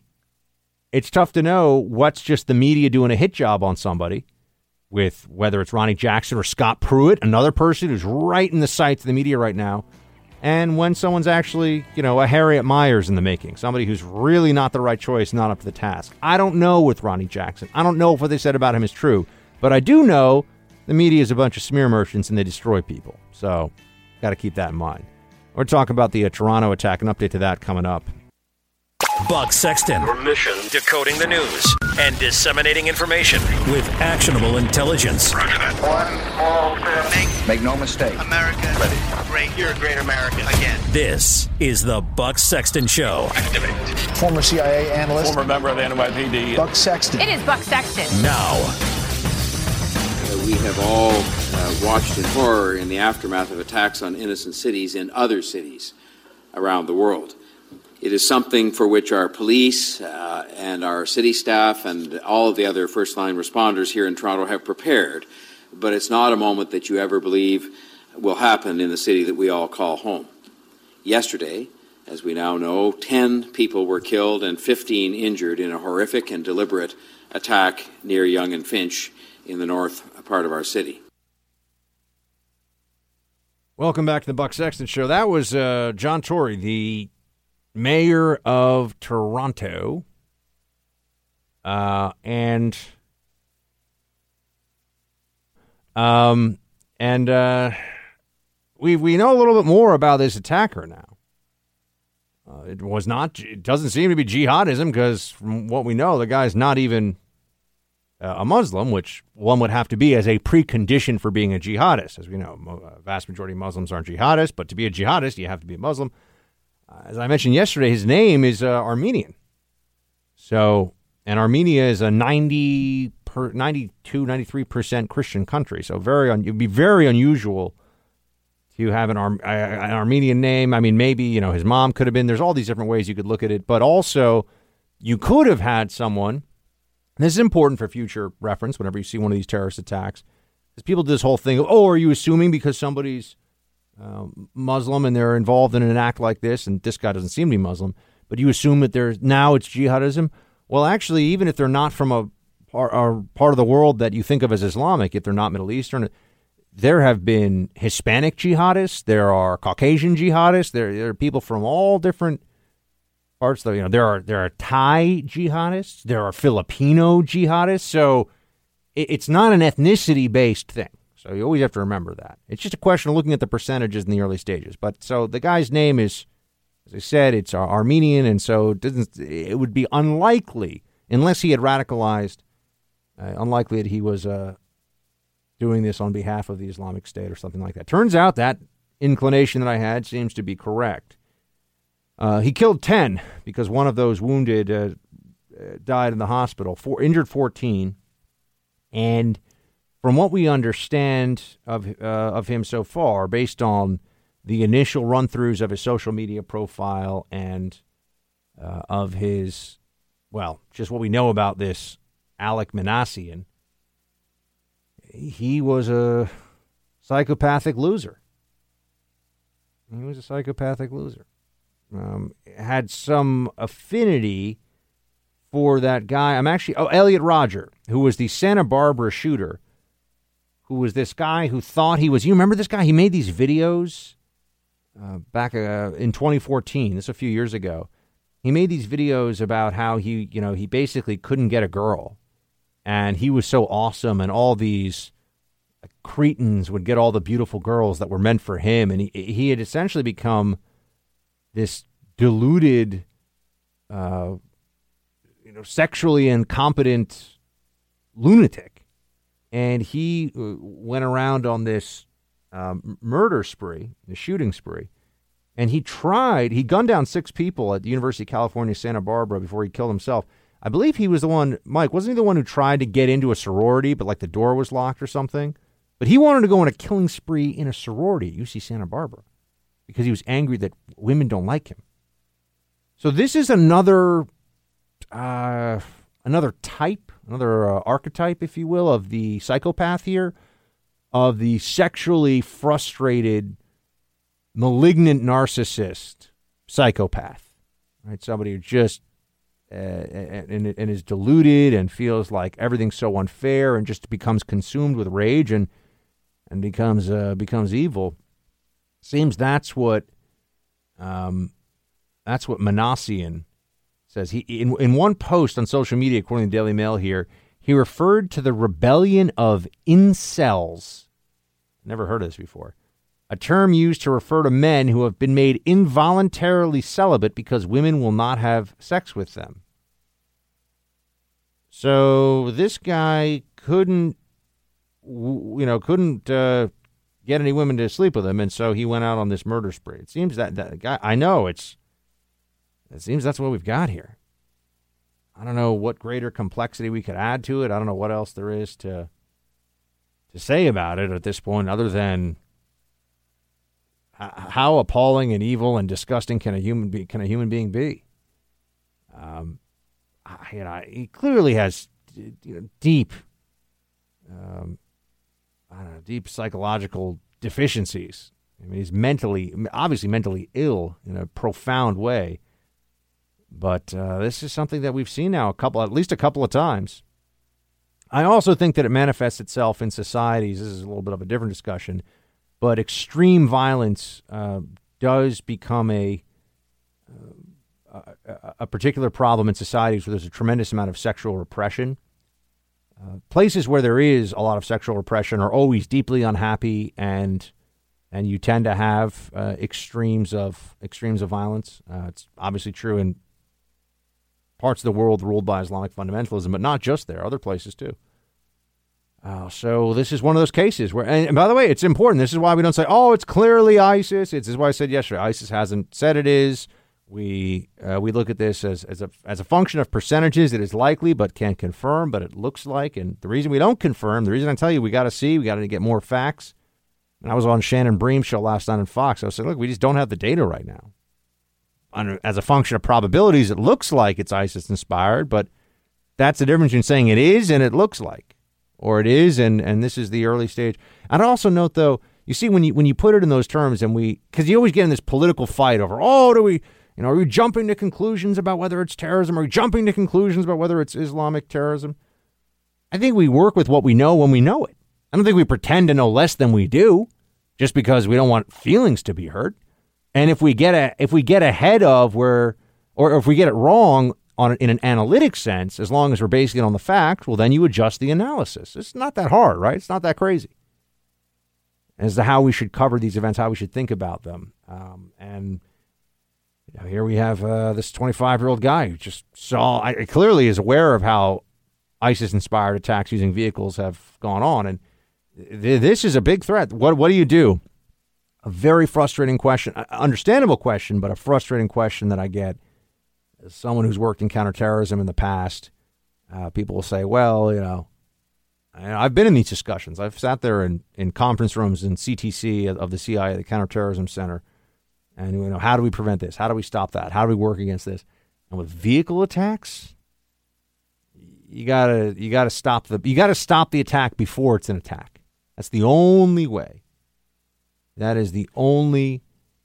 it's tough to know what's just the media doing a hit job on somebody with whether it's Ronny Jackson or Scott Pruitt, another person who's right in the sights of the media right now, and when someone's actually, you know, a Harriet Miers in the making, somebody who's really not the right choice, not up to the task. I don't know with Ronny Jackson. I don't know if what they said about him is true, but I do know the media is a bunch of smear merchants and they destroy people. So, got to keep that in mind. We're talking about the uh, Toronto attack, an update to that coming up. Buck Sexton. Your mission Decoding the news and disseminating information with actionable intelligence. Roger that. One small step. Make no mistake. America Ready. great. You're a great American again. This is the Buck Sexton Show. Activate. Former CIA analyst Former member of the NYPD. Buck Sexton. It is Buck Sexton. Now, we have all uh, watched in horror in the aftermath of attacks on innocent cities in other cities around the world. It is something for which our police uh, and our city staff and all of the other first line responders here in Toronto have prepared, but it's not a moment that you ever believe will happen in the city that we all call home. Yesterday, as we now know, 10 people were killed and 15 injured in a horrific and deliberate attack near Yonge and Finch in the north part of our city. Welcome back to the Buck Sexton Show. That was uh, John Tory, the mayor of Toronto, uh, and um, and uh, we we know a little bit more about this attacker now. Uh, it was not. It doesn't seem to be jihadism because, from what we know, the guy's not even uh, a Muslim, which one would have to be as a precondition for being a jihadist. As we know, mo- uh, vast majority of Muslims aren't jihadists, but to be a jihadist, you have to be a Muslim. As I mentioned yesterday, his name is uh, Armenian. So, and Armenia is a 90 per, 92, 93% Christian country. So, very un, it'd be very unusual to have an, Ar- an Armenian name. I mean, maybe, you know, his mom could have been. There's all these different ways you could look at it. But also, you could have had someone this is important for future reference whenever you see one of these terrorist attacks. Because people do this whole thing oh, are you assuming because somebody's uh, Muslim and they're involved in an act like this, and this guy doesn't seem to be Muslim, but you assume that there's now it's jihadism? Well, actually, even if they're not from a, a part of the world that you think of as Islamic, if they're not Middle Eastern, there have been Hispanic jihadists, there are Caucasian jihadists, there, there are people from all different parts though you know there are there are Thai jihadists, there are Filipino jihadists, so it, it's not an ethnicity based thing. So you always have to remember that. It's just a question of looking at the percentages in the early stages. But so the guy's name is, as I said, it's Armenian, and so it doesn't it would be unlikely unless he had radicalized, uh, unlikely that he was uh, doing this on behalf of the Islamic State or something like that. Turns out that inclination that I had seems to be correct. Uh, he killed 10 because one of those wounded uh, uh, died in the hospital, four, injured 14. And from what we understand of, uh, of him so far, based on the initial run throughs of his social media profile and uh, of his, well, just what we know about this Alek Minassian, he was a psychopathic loser. He was a psychopathic loser um, had some affinity for that guy. I'm actually oh Elliot Rodger, who was the Santa Barbara shooter, who was this guy who thought he was. You remember this guy? He made these videos uh, back uh, in 2014. This is a few years ago. He made these videos about how he, you know, he basically couldn't get a girl, and he was so awesome, and all these cretins would get all the beautiful girls that were meant for him, and he he had essentially become this deluded, uh, you know, sexually incompetent lunatic, and he uh, went around on this um, murder spree, the shooting spree, and he tried. He gunned down six people at the University of California, Santa Barbara, before he killed himself. I believe he was the one, Mike, wasn't he the one who tried to get into a sorority, but like the door was locked or something? But he wanted to go on a killing spree in a sorority at UC Santa Barbara because he was angry that women don't like him. So this is another uh, another type, another uh, archetype, if you will, of the psychopath here, of the sexually frustrated, malignant narcissist psychopath. Right, somebody who just uh, and, and is deluded and feels like everything's so unfair and just becomes consumed with rage and and becomes uh, becomes evil. Seems that's what um, that's what Minassian says. He in in one post on social media, according to the Daily Mail here, he referred to the rebellion of incels. Never heard of this before. A term used to refer to men who have been made involuntarily celibate because women will not have sex with them. So this guy couldn't, you know, couldn't uh, get any women to sleep with him, and so he went out on this murder spree. It seems that that guy. I know it's. It seems that's what we've got here. I don't know what greater complexity we could add to it. I don't know what else there is to to say about it at this point, other than how appalling and evil and disgusting can a human be, can a human being be? Um, you know, he clearly has you know, deep, um, I don't know, deep psychological deficiencies. I mean, he's mentally, obviously mentally ill in a profound way. But uh, this is something that we've seen now a couple, at least a couple of times. I also think that it manifests itself in societies. This is a little bit of a different discussion but extreme violence uh, does become a, uh, a, a particular problem in societies where there's a tremendous amount of sexual repression. Uh, places where there is a lot of sexual repression are always deeply unhappy, and and you tend to have uh, extremes of extremes of violence. Uh, it's obviously true in parts of the world ruled by Islamic fundamentalism, but not just there; other places too. Uh, so this is one of those cases where, and, by the way, it's important. This is why we don't say, "Oh, it's clearly ISIS." It's this is why I said yesterday. ISIS hasn't said it is. We uh, we look at this as as a as a function of percentages. It is likely, but can't confirm. But it looks like, and the reason we don't confirm, the reason I tell you, we got to see, we got to get more facts. And I was on Shannon Bream's show last night on Fox. I was saying, look, we just don't have the data right now. As a function of probabilities, it looks like it's ISIS inspired, but that's the difference between saying it is and it looks like or it is, and and this is the early stage. I'd also note though, you see when you when you put it in those terms, and we because you always get in this political fight over, oh, do we, you know, are we jumping to conclusions about whether it's terrorism? Are we jumping to conclusions about whether it's Islamic terrorism? I think we work with what we know when we know it. I don't think we pretend to know less than we do, just because we don't want feelings to be hurt. And if we get a if we get ahead of where, or if we get it wrong, on in an analytic sense, as long as we're basing it on the facts, well, then you adjust the analysis. It's not that hard, right? It's not that crazy as to how we should cover these events, how we should think about them. Um, and you know, here we have uh, this 25 year old guy who just saw, I, clearly is aware of how ISIS inspired attacks using vehicles have gone on. And th- this is a big threat. What, what do you do? A very frustrating question, understandable question, but a frustrating question that I get as someone who's worked in counterterrorism in the past, uh, people will say, well, you know, I've been in these discussions. I've sat there in, in conference rooms in CTC of the CIA, the Counterterrorism Center, and you know, how do we prevent this? How do we stop that? How do we work against this? And with vehicle attacks, you gotta you gotta stop the you gotta stop the attack before it's an attack. That's the only way. That is the only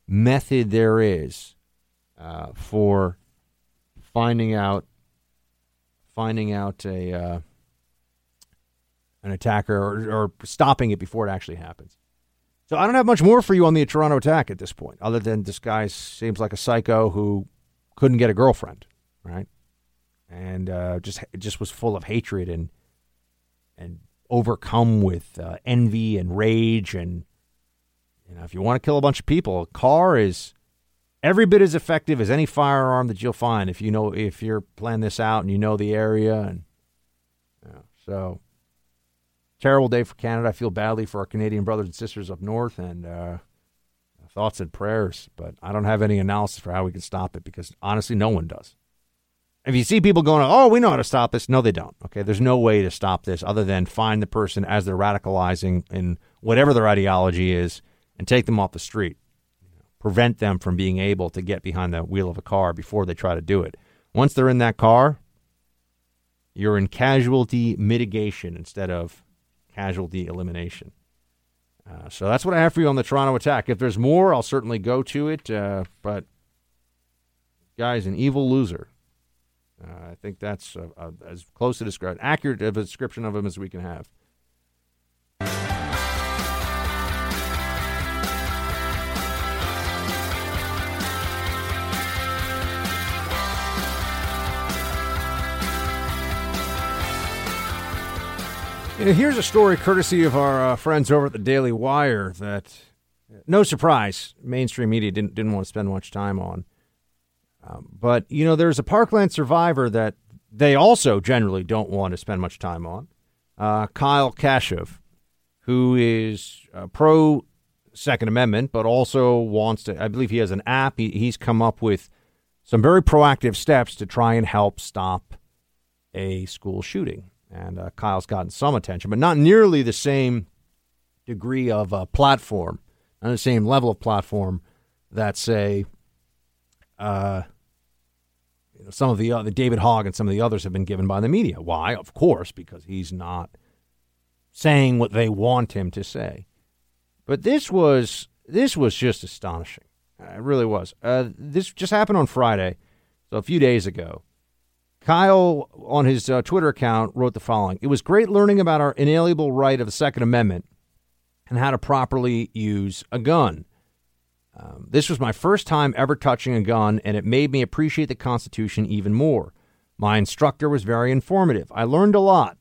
method there is uh, for finding out finding out a uh, an attacker or, or stopping it before it actually happens. So I don't have much more for you on the Toronto attack at this point, other than this guy seems like a psycho who couldn't get a girlfriend, right? And uh, just just was full of hatred and and overcome with uh, envy and rage and you know if you want to kill a bunch of people, a car is every bit as effective as any firearm that you'll find if you know if you're planning this out and you know the area and you know, so terrible day for Canada. I feel badly for our Canadian brothers and sisters up north and uh, thoughts and prayers, but I don't have any analysis for how we can stop it because honestly, no one does. If you see people going, oh, we know how to stop this, no, they don't. Okay, there's no way to stop this other than find the person as they're radicalizing in whatever their ideology is and take them off the street prevent them from being able to get behind the wheel of a car before they try to do it. Once they're in that car, you're in casualty mitigation instead of casualty elimination. Uh, so that's what I have for you on the Toronto attack. If there's more, I'll certainly go to it. Uh, but, guy's an evil loser. Uh, I think that's as close to describe accurate a description of him as we can have. Here's a story courtesy of our uh, friends over at the Daily Wire that, no surprise, mainstream media didn't didn't want to spend much time on. Um, but you know, there's a Parkland survivor that they also generally don't want to spend much time on. Uh, Kyle Kashuv, who is uh, pro Second Amendment, but also wants to. I believe he has an app. He, he's come up with some very proactive steps to try and help stop a school shooting and uh, Kyle's gotten some attention, but not nearly the same degree of uh, platform, not the same level of platform that say, uh, you know, some of the other David Hogg and some of the others have been given by the media. Why? Of course, because he's not saying what they want him to say. But this was this was just astonishing. It really was. Uh, this just happened on Friday, so a few days ago. Kyle, on his uh, Twitter account, wrote the following It was great learning about our inalienable right of the Second Amendment and how to properly use a gun. Um, this was my first time ever touching a gun, and it made me appreciate the Constitution even more. My instructor was very informative. I learned a lot.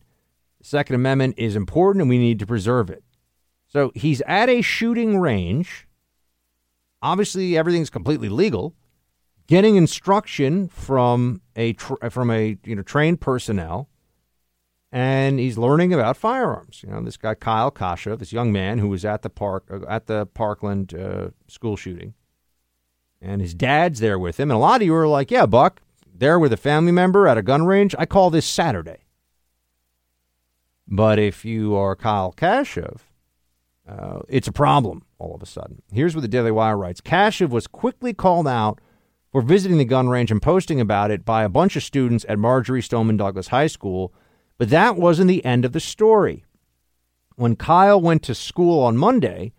The Second Amendment is important, and we need to preserve it. So he's at a shooting range. Obviously, everything's completely legal getting instruction from a tra- from a you know trained personnel, and he's learning about firearms. You know, this guy Kyle Kasha, this young man who was at the park uh, at the Parkland uh, school shooting, and his dad's there with him. And a lot of you are like, "Yeah, Buck, there with a family member at a gun range." I call this Saturday. But if you are Kyle Kashuv, uh, it's a problem all of a sudden. Here's what the Daily Wire writes Kashuv was quickly called out for visiting the gun range and posting about it by a bunch of students at Marjory Stoneman Douglas High School, but that wasn't the end of the story. When Kyle went to school on Monday,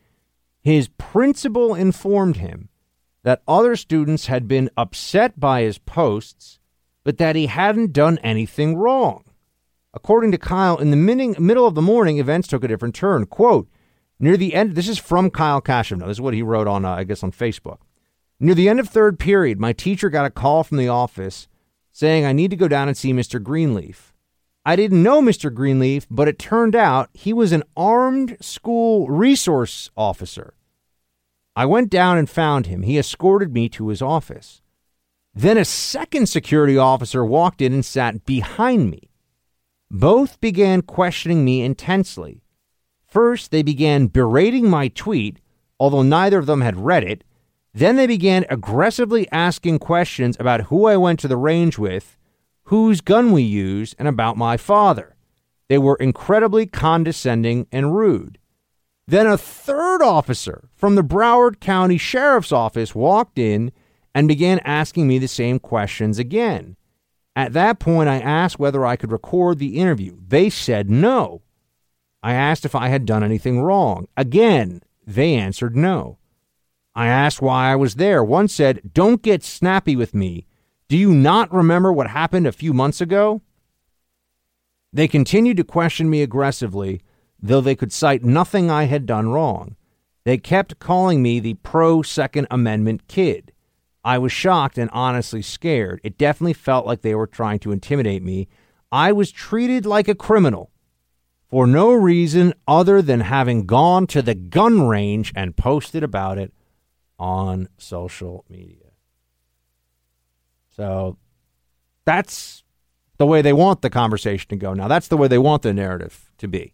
his principal informed him that other students had been upset by his posts, but that he hadn't done anything wrong. According to Kyle, in the middle of the morning, events took a different turn. Quote, near the end, this is from Kyle Kashuv. Now, this is what he wrote on, uh, I guess, on Facebook. Near the end of third period, my teacher got a call from the office saying I need to go down and see Mr. Greenleaf. I didn't know Mr. Greenleaf, but it turned out he was an armed school resource officer. I went down and found him. He escorted me to his office. Then a second security officer walked in and sat behind me. Both began questioning me intensely. First, they began berating my tweet, although neither of them had read it, then they began aggressively asking questions about who I went to the range with, whose gun we used, and about my father. They were incredibly condescending and rude. Then a third officer from the Broward County Sheriff's Office walked in and began asking me the same questions again. At that point, I asked whether I could record the interview. They said no. I asked if I had done anything wrong. Again, they answered no. I asked why I was there. One said, Don't get snappy with me. Do you not remember what happened a few months ago? They continued to question me aggressively, though they could cite nothing I had done wrong. They kept calling me the pro Second Amendment kid. I was shocked and honestly scared. It definitely felt like they were trying to intimidate me. I was treated like a criminal. for no reason other than having gone to the gun range and posted about it on social media. So that's the way they want the conversation to go. Now, that's the way they want the narrative to be.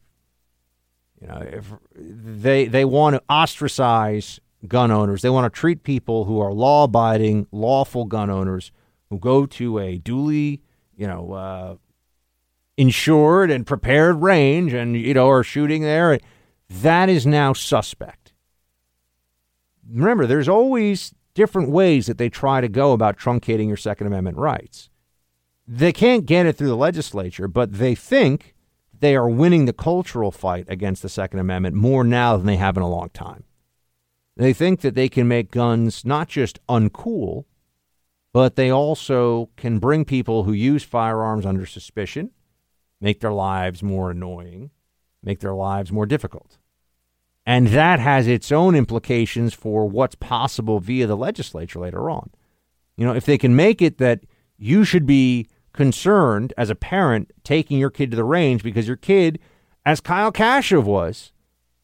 You know, if they they want to ostracize gun owners, they want to treat people who are law-abiding, lawful gun owners who go to a duly, you know, uh, insured and prepared range, and you know, are shooting there. That is now suspect. Remember, there's always different ways that they try to go about truncating your Second Amendment rights. They can't get it through the legislature, but they think they are winning the cultural fight against the Second Amendment more now than they have in a long time. They think that they can make guns not just uncool, but they also can bring people who use firearms under suspicion, make their lives more annoying, make their lives more difficult. And that has its own implications for what's possible via the legislature later on. You know, if they can make it that you should be concerned as a parent taking your kid to the range because your kid, as Kyle Kashuv was,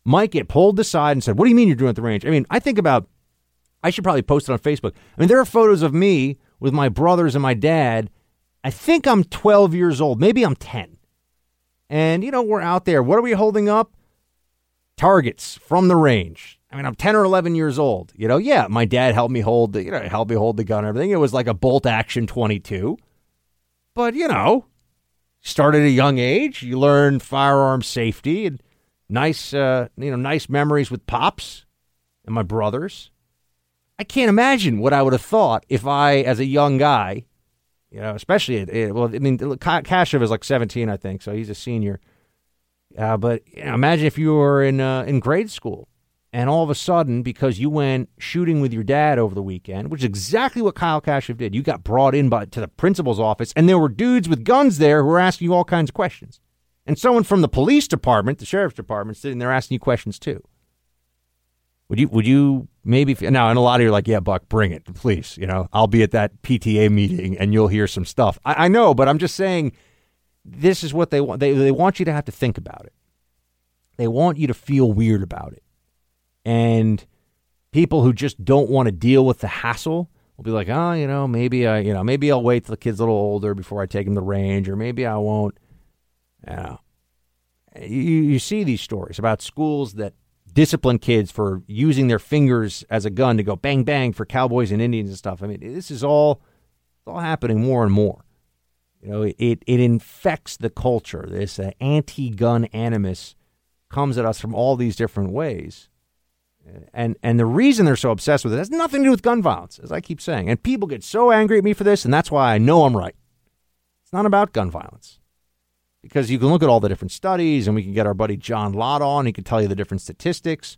might get pulled aside and said, What do you mean you're doing at the range? I mean, I think about, I should probably post it on Facebook. I mean, there are photos of me with my brothers and my dad. I think I'm 12 years old. Maybe I'm 10. And, you know, we're out there. What are we holding up? Targets from the range. I mean, I'm 10 or 11 years old. You know, yeah, my dad helped me hold the, you know, helped me hold the gun and everything. It was like a bolt action 22. But, you know, start at a young age. You learn firearm safety and nice, uh, you know, nice memories with pops and my brothers. I can't imagine what I would have thought if I, as a young guy, you know, especially, at, well, I mean, Kashuv is like 17, I think, so he's a senior. Uh, but you know, imagine if you were in uh, in grade school and all of a sudden, because you went shooting with your dad over the weekend, which is exactly what Kyle Kashuv did, you got brought in by, to the principal's office, and there were dudes with guns there who were asking you all kinds of questions. And someone from the police department, the sheriff's department, sitting there asking you questions too. Would you, would you maybe, now, and a lot of you are like, yeah, Buck, bring it, please. You know, I'll be at that PTA meeting and you'll hear some stuff. I, I know, but I'm just saying this is what they want. They, they want you to have to think about it. They want you to feel weird about it. And people who just don't want to deal with the hassle will be like, oh, you know, maybe I, you know, maybe I'll wait till the kid's a little older before I take him to range, or maybe I won't. You know, you, you see these stories about schools that discipline kids for using their fingers as a gun to go bang bang for cowboys and Indians and stuff. I mean, this is all all happening more and more. You know, it it infects the culture. This uh, anti-gun animus comes at us from all these different ways. And and the reason they're so obsessed with it has nothing to do with gun violence, as I keep saying. And people get so angry at me for this, and that's why I know I'm right. It's not about gun violence. Because you can look at all the different studies, and we can get our buddy John Lott on. He can tell you the different statistics.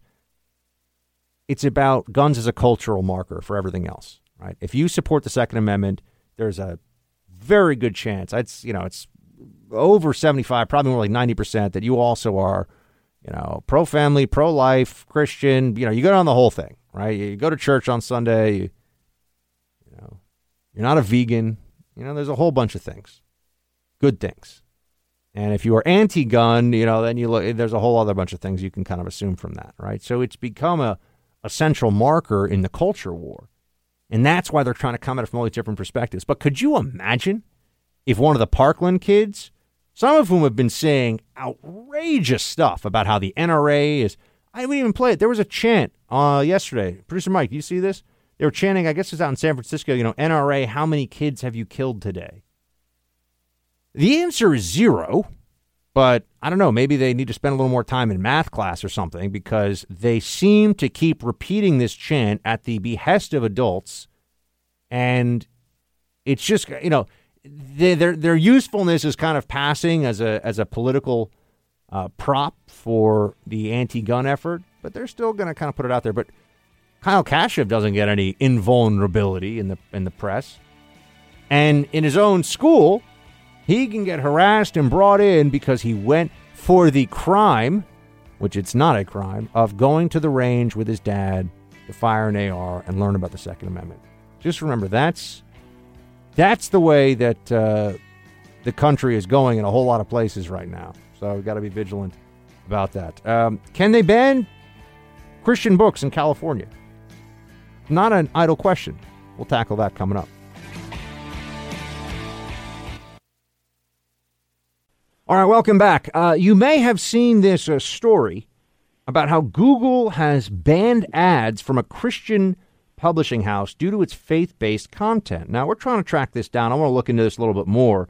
It's about guns as a cultural marker for everything else, right? If you support the Second Amendment, there's a very good chance. It's you know it's over 75, probably more like 90 percent that you also are you know, pro family, pro life, Christian. You know, you go down the whole thing, right? You go to church on Sunday. You, you know, you're not a vegan. You know, there's a whole bunch of things, good things. And if you are anti-gun, you know, then you look. There's a whole other bunch of things you can kind of assume from that, right? So it's become a a central marker in the culture war, and that's why they're trying to come at it from all these different perspectives. But could you imagine if one of the Parkland kids some of whom have been saying outrageous stuff about how the NRA is. I didn't even play it. There was a chant uh, yesterday. Producer Mike, you see this? They were chanting, I guess it's out in San Francisco, you know, NRA, how many kids have you killed today? The answer is zero, but I don't know. Maybe they need to spend a little more time in math class or something because they seem to keep repeating this chant at the behest of adults. And it's just, you know, their their usefulness is kind of passing as a as a political uh, prop for the anti-gun effort, but they're still going to kind of put it out there. But Kyle Kashuv doesn't get any invulnerability in the in the press, and in his own school, he can get harassed and brought in because he went for the crime, which it's not a crime, of going to the range with his dad to fire an AR and learn about the Second Amendment. Just remember that's that's the way that uh, the country is going in a whole lot of places right now. So we've got to be vigilant about that. Um, can they ban Christian books in California? Not an idle question. We'll tackle that coming up. All right, welcome back. Uh, you may have seen this uh, story about how Google has banned ads from a Christian publishing house due to its faith based content. Now, we're trying to track this down. I want to look into this a little bit more,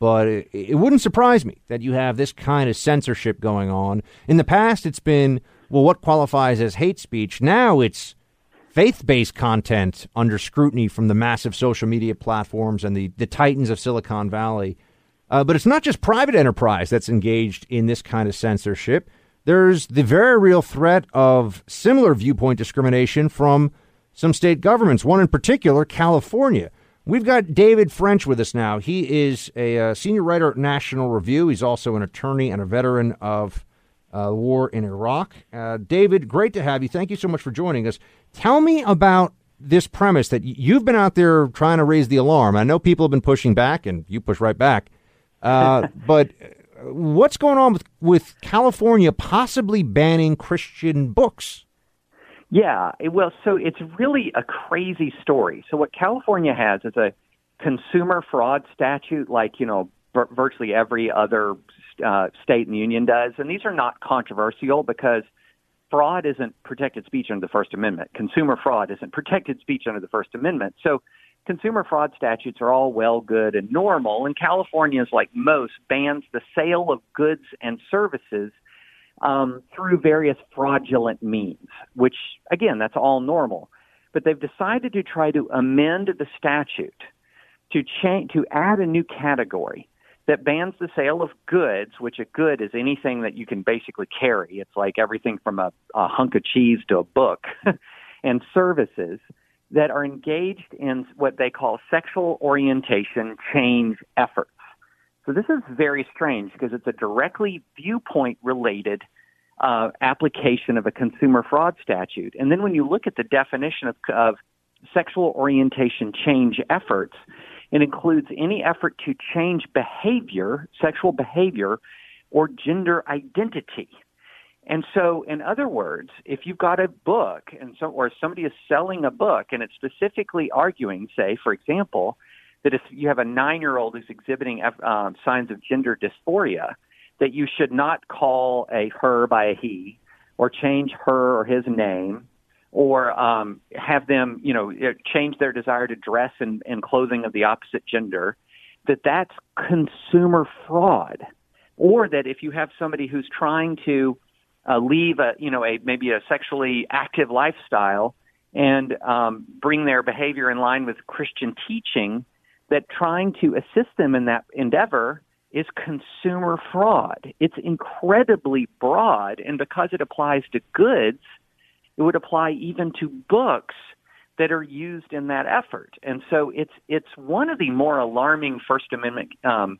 but it, it, wouldn't surprise me that you have this kind of censorship going on. In the past, it's been, well, what qualifies as hate speech? Now it's faith based content under scrutiny from the massive social media platforms and the, the titans of Silicon Valley. Uh, but it's not just private enterprise that's engaged in this kind of censorship. There's the very real threat of similar viewpoint discrimination from some state governments, one in particular, California. We've got David French with us now. He is a uh, senior writer at National Review. He's also an attorney and a veteran of uh, war in Iraq. Uh, David, great to have you. Thank you so much for joining us. Tell me about this premise that you've been out there trying to raise the alarm. I know people have been pushing back, and you push right back. Uh, <laughs> but what's going on with, with California possibly banning Christian books? Yeah, well, so it's really a crazy story. So what California has is a consumer fraud statute, like you know vir- virtually every other uh, state in the union does, and these are not controversial because fraud isn't protected speech under the First Amendment. Consumer fraud isn't protected speech under the First Amendment. So consumer fraud statutes are all well, good, and normal. And California is like most bans the sale of goods and services um, through various fraudulent means, which again, that's all normal. But they've decided to try to amend the statute to change to add a new category that bans the sale of goods, which a good is anything that you can basically carry. It's like everything from a, a hunk of cheese to a book, <laughs> and services that are engaged in what they call sexual orientation change efforts. So this is very strange because it's a directly viewpoint related uh, application of a consumer fraud statute. And then when you look at the definition of, of sexual orientation change efforts, it includes any effort to change behavior, sexual behavior, or gender identity. And so, in other words, if you've got a book and so, or somebody is selling a book and it's specifically arguing, say, for example, that if you have a nine-year-old who's exhibiting um, signs of gender dysphoria, that you should not call a her by a he, or change her or his name, or um, have them, you know, change their desire to dress in clothing of the opposite gender, that that's consumer fraud, or that if you have somebody who's trying to uh, leave a you know a maybe a sexually active lifestyle and um, bring their behavior in line with Christian teaching, that trying to assist them in that endeavor is consumer fraud. It's incredibly broad, and because it applies to goods, it would apply even to books that are used in that effort. And so it's it's one of the more alarming First Amendment um,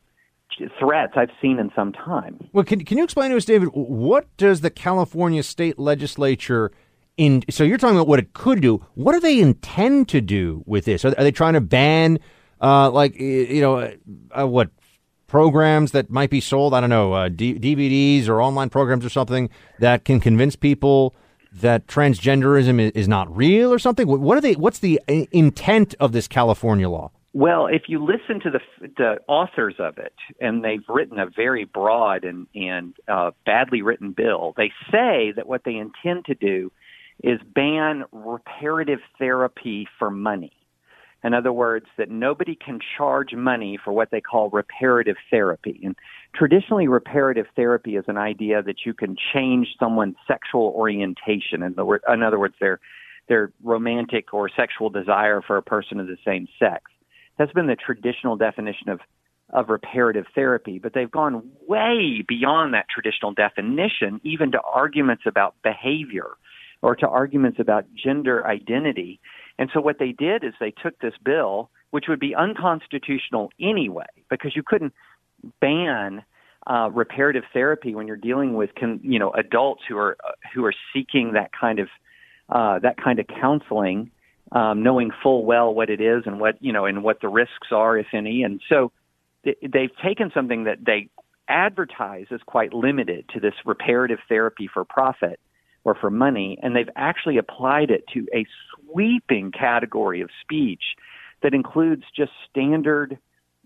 threats I've seen in some time. Well, can can you explain to us, David, what does the California state legislature in? So you're talking about what it could do. What do they intend to do with this? Are, are they trying to ban, uh, like you know, uh, uh, what programs that might be sold? I don't know, uh, D- DVDs or online programs or something that can convince people that transgenderism is, is not real or something. What are they? What's the uh, intent of this California law? Well, if you listen to the, the authors of it, and they've written a very broad and, and uh, badly written bill, they say that what they intend to do is ban reparative therapy for money. In other words, that nobody can charge money for what they call reparative therapy. And traditionally, reparative therapy is an idea that you can change someone's sexual orientation. In, the, in other words, their, their romantic or sexual desire for a person of the same sex. That's been the traditional definition of of reparative therapy, but they've gone way beyond that traditional definition, even to arguments about behavior or to arguments about gender identity. And so what they did is they took this bill, which would be unconstitutional anyway, because you couldn't ban uh, reparative therapy when you're dealing with, con, you know, adults who are uh, who are seeking that kind of uh, that kind of counseling um, knowing full well what it is and what you know and what the risks are, if any. And so they've taken something that they advertise as quite limited to this reparative therapy for profit or for money, and they've actually applied it to a sweeping category of speech that includes just standard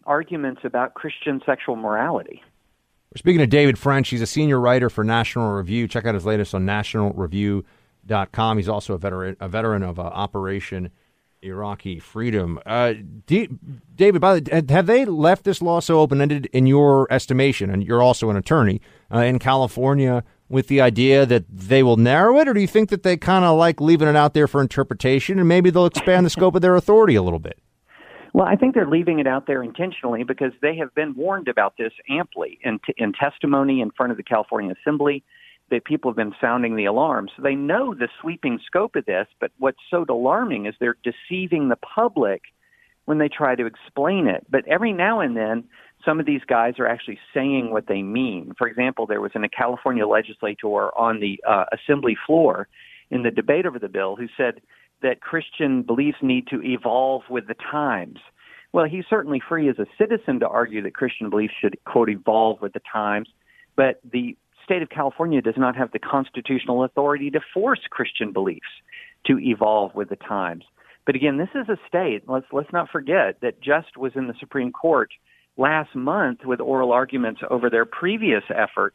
arguments about Christian sexual morality. We're speaking to David French. He's a senior writer for National Review. Check out his latest on nationalreview.com. He's also a veteran, a veteran of uh, Operation Iraqi Freedom. Uh, D- David, by the, have they left this law so open ended in your estimation? And you're also an attorney uh, in California with the idea that they will narrow it, or do you think that they kind of like leaving it out there for interpretation and maybe they'll expand the scope of their authority a little bit? Well, I think they're leaving it out there intentionally because they have been warned about this amply in, t- in testimony in front of the California Assembly. That people have been sounding the alarm, so they know the sweeping scope of this. But what's so alarming is they're deceiving the public when they try to explain it. But every now and then, some of these guys are actually saying what they mean. For example, there was in a California legislator on the uh, assembly floor in the debate over the bill who said that Christian beliefs need to evolve with the times. Well, he's certainly free as a citizen to argue that Christian beliefs should, quote, evolve with the times, but the state of California does not have the constitutional authority to force Christian beliefs to evolve with the times. But again, this is a state. Let's let's not forget that Just was in the Supreme Court last month with oral arguments over their previous effort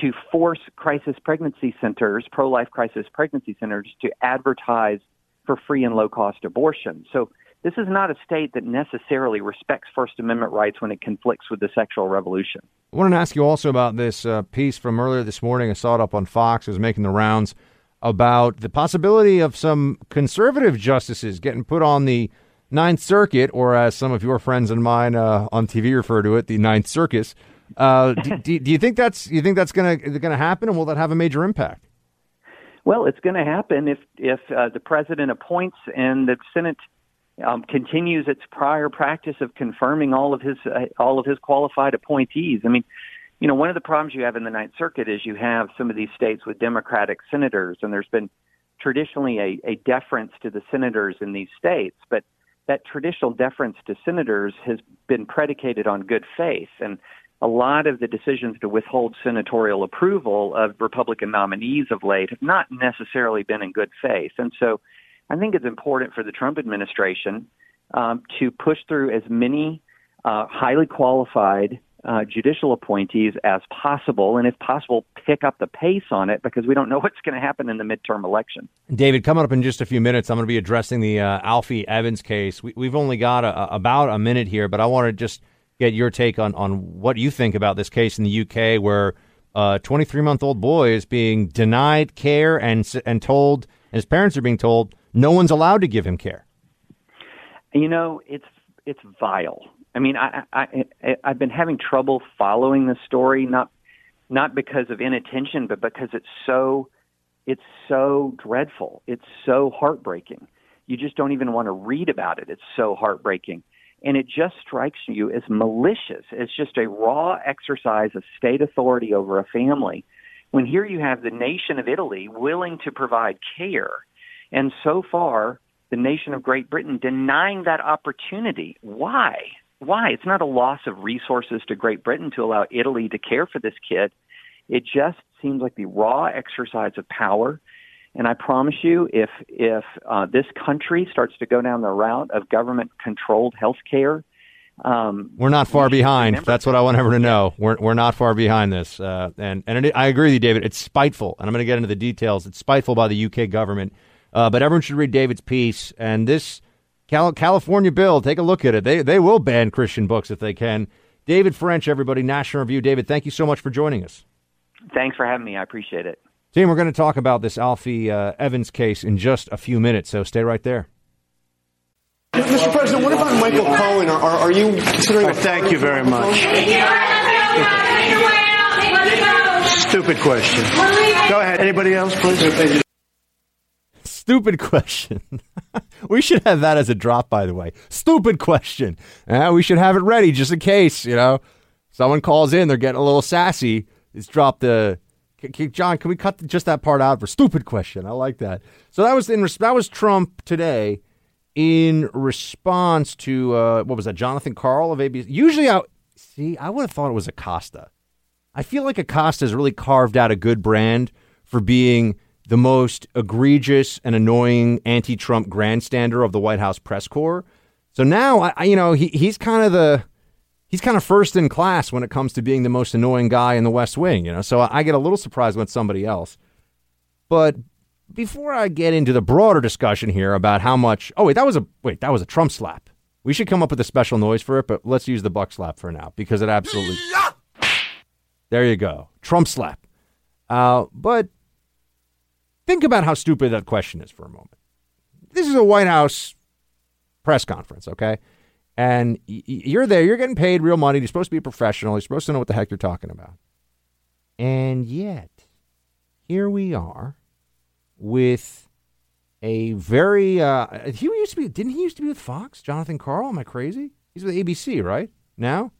to force crisis pregnancy centers, pro-life crisis pregnancy centers, to advertise for free and low cost abortion. So this is not a state that necessarily respects First Amendment rights when it conflicts with the sexual revolution. I wanted to ask you also about this uh, piece from earlier this morning. I saw it up on Fox. It was making the rounds about the possibility of some conservative justices getting put on the Ninth Circuit, or as some of your friends and mine uh, on TV refer to it, the Ninth Circus. Uh, do, do, do, you think that's you think that's going to going to happen, and will that have a major impact? Well, it's going to happen if if uh, the president appoints and the Senate um, continues its prior practice of confirming all of his uh, all of his qualified appointees. I mean, you know, one of the problems you have in the Ninth Circuit is you have some of these states with Democratic senators, and there's been traditionally a, a deference to the senators in these states, but that traditional deference to senators has been predicated on good faith and a lot of the decisions to withhold senatorial approval of Republican nominees of late have not necessarily been in good faith. And so I think it's important for the Trump administration um, to push through as many uh, highly qualified uh, judicial appointees as possible, and if possible, pick up the pace on it because we don't know <laughs> what's going to happen in the midterm election. David, coming up in just a few minutes, I'm going to be addressing the uh, Alfie Evans case. We, have only got a, about a minute here, but I want to just get your take on, on what you think about this case in the UK where a 23 month old boy is being denied care and, and told, and his parents are being told, no one's allowed to give him care. You know, it's it's vile. I mean, I, I, I I've been having trouble following the story, not not because of inattention, but because it's so it's so dreadful. It's so heartbreaking. You just don't even want to read about it. It's so heartbreaking and it just strikes you as malicious. It's just a raw exercise of state authority over a family. When here you have the nation of Italy willing to provide care, and so far the nation of Great Britain denying that opportunity. Why? Why? It's not a loss of resources to Great Britain to allow Italy to care for this kid. It just seems like the raw exercise of power and I promise you, if if uh, this country starts to go down the route of government-controlled health care, um, we're not far behind. That's what I want everyone to know. We're we're not far behind this, uh, and and it, I agree with you, David. It's spiteful, and I'm going to get into the details. It's spiteful by the UK government, uh, but everyone should read David's piece. And this Cal- California bill, take a look at it. They they will ban Christian books if they can. David French, everybody, National Review. David, thank you so much for joining us. Thanks for having me. I appreciate it. Team, we're going to talk about this Alfie uh, Evans case in just a few minutes, so stay right there. Mr. President, what about Michael Cohen? Are, are, are you considering? Oh, thank you very much. Stupid question. Go ahead. Anybody else, please? Stupid question. <laughs> we should have that as a drop, by the way. Stupid question. Uh, we should have it ready just in case, you know, someone calls in, they're getting a little sassy. Let's drop the John, can we cut just that part out for stupid question? I like that. So that was in that was Trump today in response to uh, what was that? Jonathan Karl of ABC. Usually, I see. I would have thought it was Acosta. I feel like Acosta has really carved out a good brand for being the most egregious and annoying anti-Trump grandstander of the White House press corps. So now, I, I- you know, he, he's kind of the he's kind of first in class when it comes to being the most annoying guy in the West Wing. You know, so I get a little surprised when somebody else. But before I get into the broader discussion here about how much, oh wait, that was a wait, that was a Trump slap. We should come up with a special noise for it, but let's use the buck slap for now because it absolutely. There you go, Trump slap. Uh, but think about how stupid that question is for a moment. This is a White House press conference, okay? And you're there, you're getting paid real money. You're supposed to be a professional. You're supposed to know what the heck you're talking about. And yet, here we are with a very uh he used to be didn't he used to be with Fox? Jonathan Karl? Am I crazy? He's with ABC, right? Now?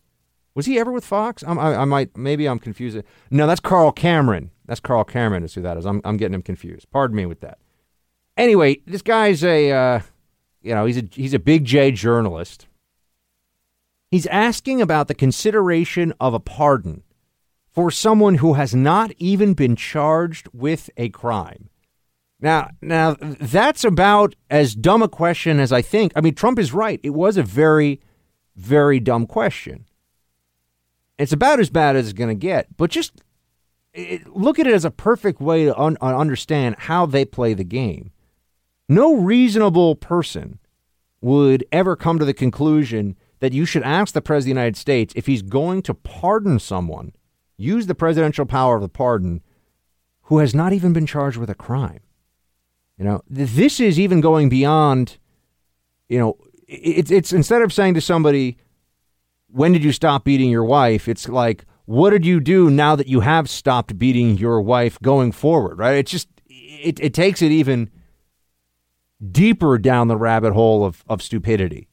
Was he ever with Fox? I, I might maybe I'm confused. No, that's Carl Cameron. That's Carl Cameron is who that is. I'm I'm getting him confused. Pardon me with that. Anyway, this guy's a uh, you know, he's a he's a big J journalist. He's asking about the consideration of a pardon for someone who has not even been charged with a crime. Now, now that's about as dumb a question as I think. I mean, Trump is right. It was a very, very dumb question. It's about as bad as it's going to get. But just it, look at it as a perfect way to un- uh, understand how they play the game. No reasonable person would ever come to the conclusion that you should ask the President of the United States if he's going to pardon someone, use the presidential power of the pardon, who has not even been charged with a crime. You know, this is even going beyond, you know, it's, it's instead of saying to somebody, when did you stop beating your wife? It's like, what did you do now that you have stopped beating your wife going forward, right? It's just, it, it takes it even deeper down the rabbit hole of, of stupidity.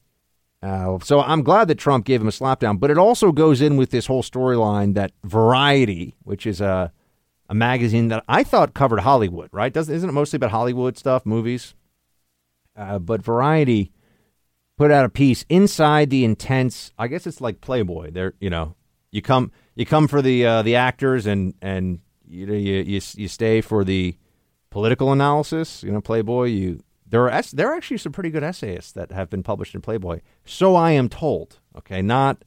Uh, so I'm glad that Trump gave him a slapdown, but it also goes in with this whole storyline that Variety, which is a a magazine that I thought covered Hollywood, right? Doesn't isn't it mostly about Hollywood stuff, movies? Uh, but Variety put out a piece inside the intense. I guess it's like Playboy. There, you know, you come you come for the uh, the actors and and you, know, you you you stay for the political analysis. You know, Playboy. You there are there are actually some pretty good essayists that have been published in Playboy. So I am told. Okay, not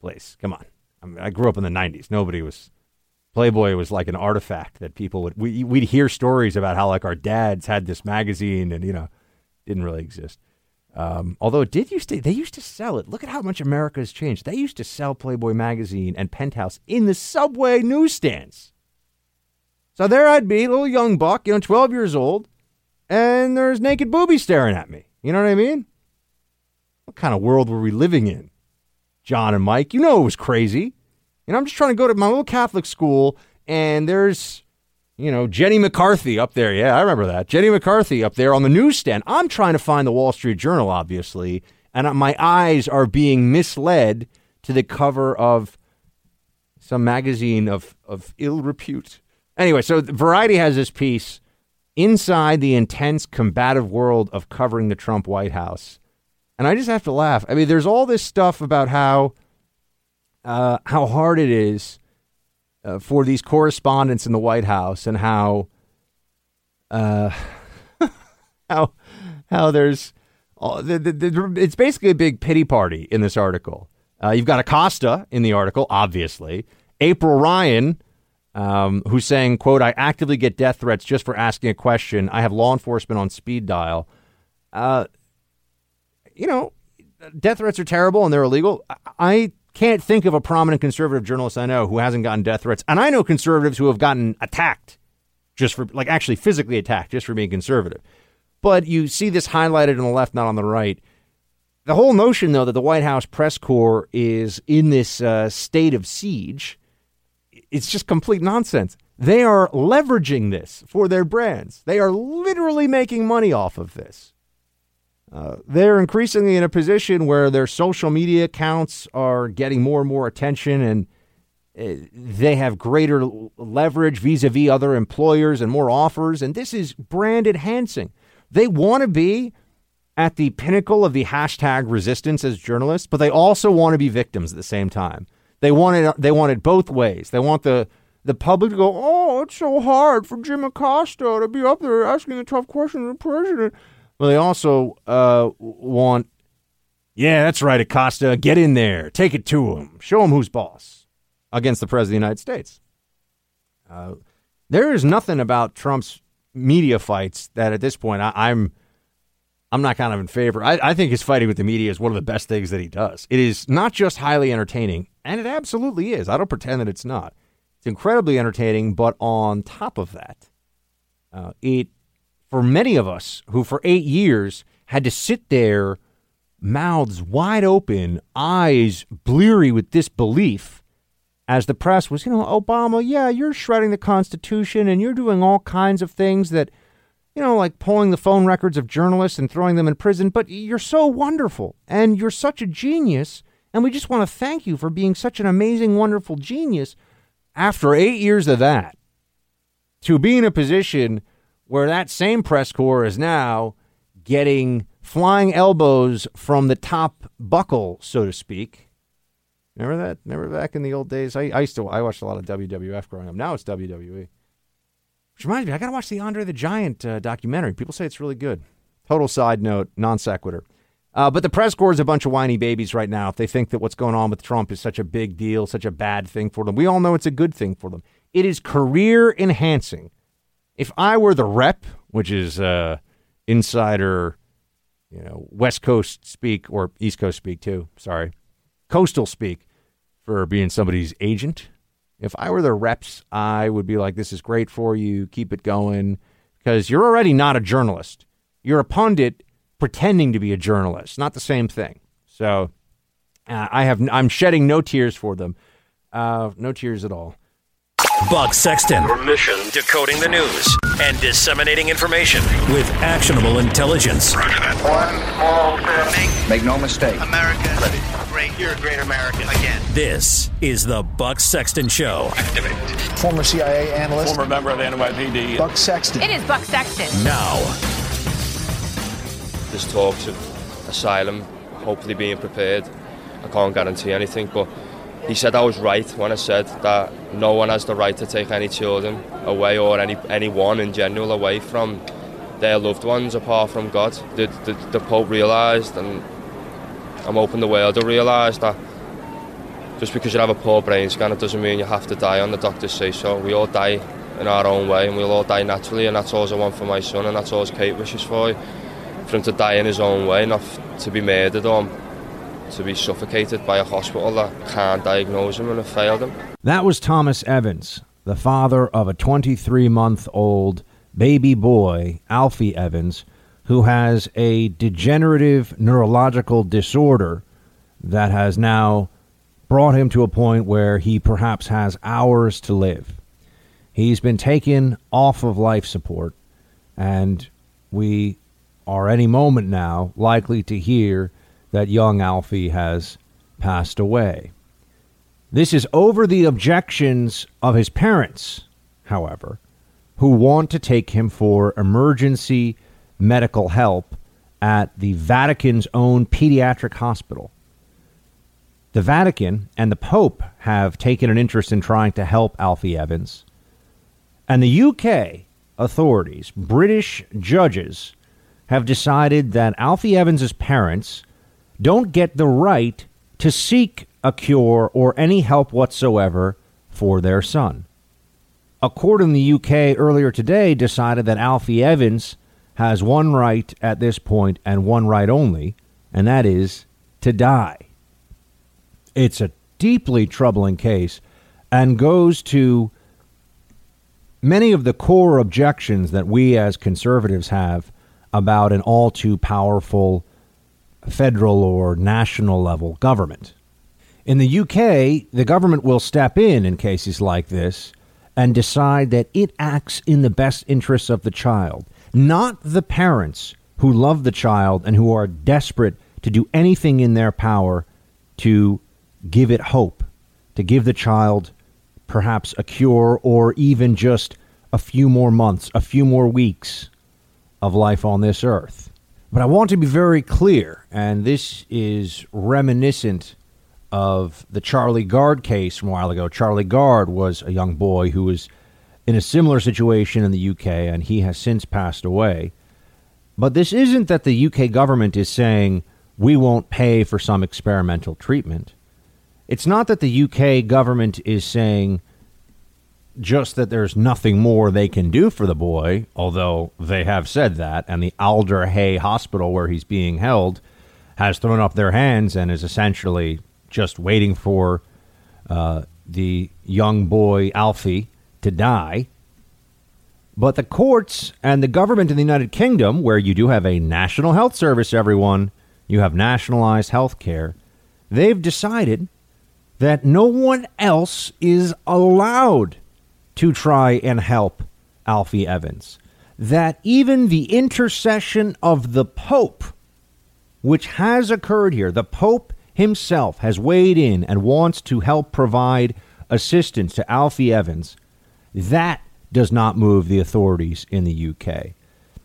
place. Come on. I, mean, I grew up in the '90s. Nobody was Playboy was like an artifact that people would we we'd hear stories about how like our dads had this magazine and you know didn't really exist. Um, although it did used to, they used to sell it. Look at how much America has changed. They used to sell Playboy magazine and Penthouse in the subway newsstands. So there I'd be, little young buck, you know, 12 years old, and there's naked boobies staring at me. You know what I mean? What kind of world were we living in? John and Mike, you know it was crazy. You know, I'm just trying to go to my little Catholic school, and there's, you know, Jenny McCarthy up there. Yeah, I remember that. Jenny McCarthy up there on the newsstand. I'm trying to find the Wall Street Journal, obviously, and my eyes are being misled to the cover of some magazine of, of ill repute. Anyway, so Variety has this piece inside the intense combative world of covering the Trump White House. And I just have to laugh. I mean, there's all this stuff about how uh, how hard it is uh, for these correspondents in the White House, and how uh, <laughs> how how there's all, the, the, the, it's basically a big pity party in this article. Uh, you've got Acosta in the article, obviously. April Ryan, um, who's saying, "quote I actively get death threats just for asking a question. I have law enforcement on speed dial." Uh, you know, death threats are terrible and they're illegal. I can't think of a prominent conservative journalist I know who hasn't gotten death threats. And I know conservatives who have gotten attacked just for, like, actually physically attacked just for being conservative. But you see this highlighted on the left, not on the right. The whole notion, though, that the White House press corps is in this uh, state of siege, it's just complete nonsense. They are leveraging this for their brands. They are literally making money off of this. Uh, they're increasingly in a position where their social media accounts are getting more and more attention and uh, they have greater leverage vis-a-vis other employers and more offers and this is brand enhancing they want to be at the pinnacle of the hashtag resistance as journalists but they also want to be victims at the same time They wanted they wanted both ways. They want the the public to go, oh, it's so hard for Jim Acosta to be up there asking a tough question of the president. Well, they also uh, want, yeah, that's right, Acosta, get in there, take it to him, show him who's boss against the president of the United States. Uh, there is nothing about Trump's media fights that at this point I, I'm I'm not kind of in favor. I, I, think his fighting with the media is one of the best things that he does. It is not just highly entertaining, and it absolutely is. I don't pretend that it's not. It's incredibly entertaining, but on top of that, uh, it for many of us who for eight years had to sit there, mouths wide open, eyes bleary with disbelief, as the press was, you know, Obama, yeah, you're shredding the Constitution and you're doing all kinds of things that you know, like pulling the phone records of journalists and throwing them in prison, but you're so wonderful and you're such a genius. And we just want to thank you for being such an amazing, wonderful genius. After eight years of that, to be in a position where that same press corps is now getting flying elbows from the top buckle, so to speak. Remember that? Remember back in the old days? I, I used to I watched a lot of WWF growing up. Now it's WWE. Which reminds me, I got to watch the Andre the Giant uh, documentary. People say it's really good. Total side note, non sequitur. Uh, but the press corps is a bunch of whiny babies right now if they think that what's going on with Trump is such a big deal, such a bad thing for them. We all know it's a good thing for them. It is career enhancing. If I were the rep, which is uh, insider, you know, West Coast speak or East Coast speak too, sorry, coastal speak for being somebody's agent, if I were the reps, I would be like, this is great for you. Keep it going. Because you're already not a journalist. You're a pundit pretending to be a journalist. Not the same thing. So uh, I have, I'm shedding no tears for them. Uh, no tears at all. Buck Sexton. Your mission decoding the news and disseminating information with actionable intelligence. One small step. Make no mistake. America Ready. great. You're a great American again. This is the Buck Sexton Show. Activate. Former CIA analyst. Former member of the NYPD. Buck Sexton. It is Buck Sexton. Now. There's talks of asylum, hopefully being prepared. I can't guarantee anything, but he said I was right when I said that no one has the right to take any children away or any anyone in general away from their loved ones apart from God. The, the, the Pope realised, and I'm hoping the world will realise that just because you have a poor brain scan, it doesn't mean you have to die on the doctors say so. We all die in our own way, and we'll all die naturally, and that's all I want for my son, and that's all Kate wishes for. For him to die in his own way, not to be murdered or to be suffocated by a hospital that can't diagnose him and have failed him. That was Thomas Evans, the father of a 23 month old baby boy, Alfie Evans, who has a degenerative neurological disorder that has now brought him to a point where he perhaps has hours to live. He's been taken off of life support, and we are any moment now likely to hear that young Alfie has passed away. This is over the objections of his parents, however, who want to take him for emergency medical help at the Vatican's own pediatric hospital. The Vatican and the Pope have taken an interest in trying to help Alfie Evans. And the UK authorities, British judges, have decided that Alfie Evans's parents don't get the right to seek a cure or any help whatsoever for their son. A court in the UK earlier today decided that Alfie Evans has one right at this point and one right only, and that is to die. It's a deeply troubling case and goes to many of the core objections that we as conservatives have about an all too powerful federal or national level government. In the UK, the government will step in in cases like this and decide that it acts in the best interests of the child, not the parents who love the child and who are desperate to do anything in their power to give it hope, to give the child perhaps a cure or even just a few more months, a few more weeks of life on this earth. But I want to be very clear, and this is reminiscent of the Charlie Gard case from a while ago. Charlie Gard was a young boy who was in a similar situation in the UK, and he has since passed away. But this isn't that the UK government is saying we won't pay for some experimental treatment. It's not that the UK government is saying just that there's nothing more they can do for the boy, although they have said that, and the Alder Hey Hospital where he's being held has thrown up their hands and is essentially just waiting for uh, the young boy Alfie to die. But the courts and the government in the United Kingdom, where you do have a national health service, everyone, you have nationalized health care, they've decided that no one else is allowed to try and help Alfie Evans. That even the intercession of the Pope, which has occurred here, the Pope himself has weighed in and wants to help provide assistance to Alfie Evans. That does not move the authorities in the UK.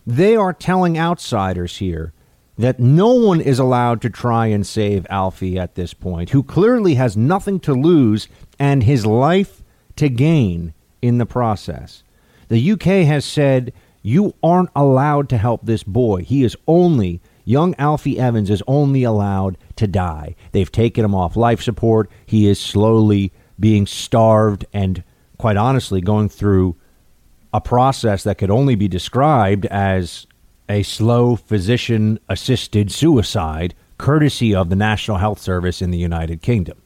They are telling outsiders here that no one is allowed to try and save Alfie at this point, who clearly has nothing to lose and his life to gain in the process. The UK has said you aren't allowed to help this boy. He is only, young Alfie Evans is only allowed to die. They've taken him off life support. He is slowly being starved and, quite honestly, going through a process that could only be described as a slow physician assisted suicide, courtesy of the National Health Service in the United Kingdom.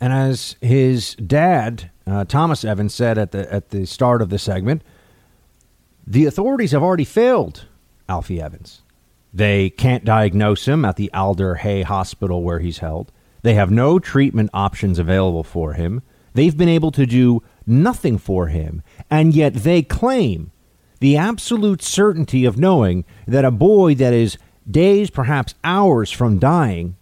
And as his dad, uh, Thomas Evans, said at the, at the start of the segment, the authorities have already failed Alfie Evans. They can't diagnose him at the Alder Hey Hospital where he's held. They have no treatment options available for him. They've been able to do nothing for him, and yet they claim the absolute certainty of knowing that a boy that is days, perhaps hours from dying,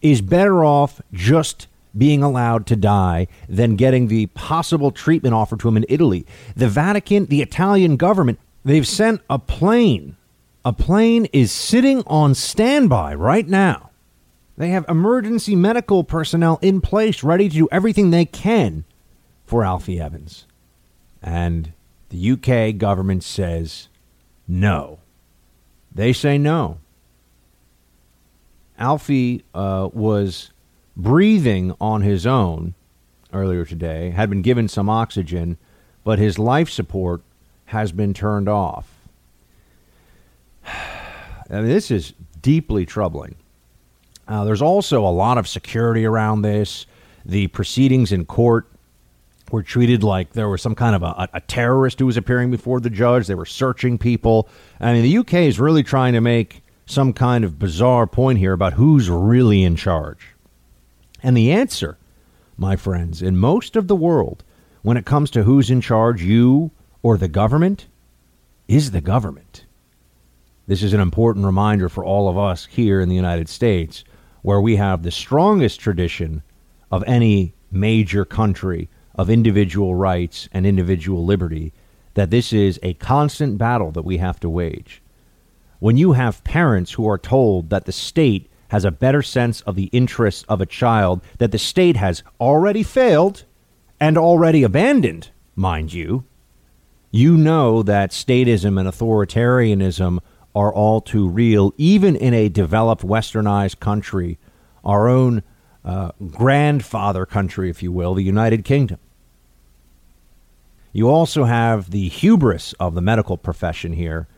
is better off just being allowed to die than getting the possible treatment offered to him in Italy. The Vatican, the Italian government, they've sent a plane. A plane is sitting on standby right now. They have emergency medical personnel in place ready to do everything they can for Alfie Evans. And the UK government says no. They say no. Alfie uh, was breathing on his own earlier today, had been given some oxygen, but his life support has been turned off. <sighs> I mean, this is deeply troubling. Uh, there's also a lot of security around this. The proceedings in court were treated like there was some kind of a, a, terrorist who was appearing before the judge. They were searching people. I mean, the UK is really trying to make some kind of bizarre point here about who's really in charge. And the answer, my friends, in most of the world, when it comes to who's in charge, you or the government, is the government. This is an important reminder for all of us here in the United States, where we have the strongest tradition of any major country of individual rights and individual liberty, that this is a constant battle that we have to wage. When you have parents who are told that the state has a better sense of the interests of a child that the state has already failed and already abandoned, mind you, you know that statism and authoritarianism are all too real, even in a developed westernized country, our own uh, grandfather country, if you will, the United Kingdom. You also have the hubris of the medical profession here,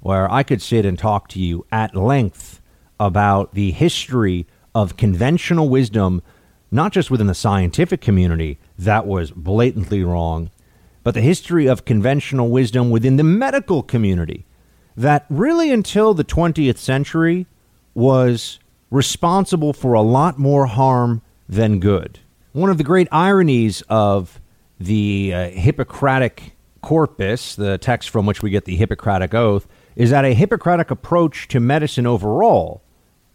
where I could sit and talk to you at length about the history of conventional wisdom, not just within the scientific community, that was blatantly wrong, but the history of conventional wisdom within the medical community, that really until the 20th century was responsible for a lot more harm than good. One of the great ironies of the uh, Hippocratic corpus, the text from which we get the Hippocratic Oath, is that a Hippocratic approach to medicine overall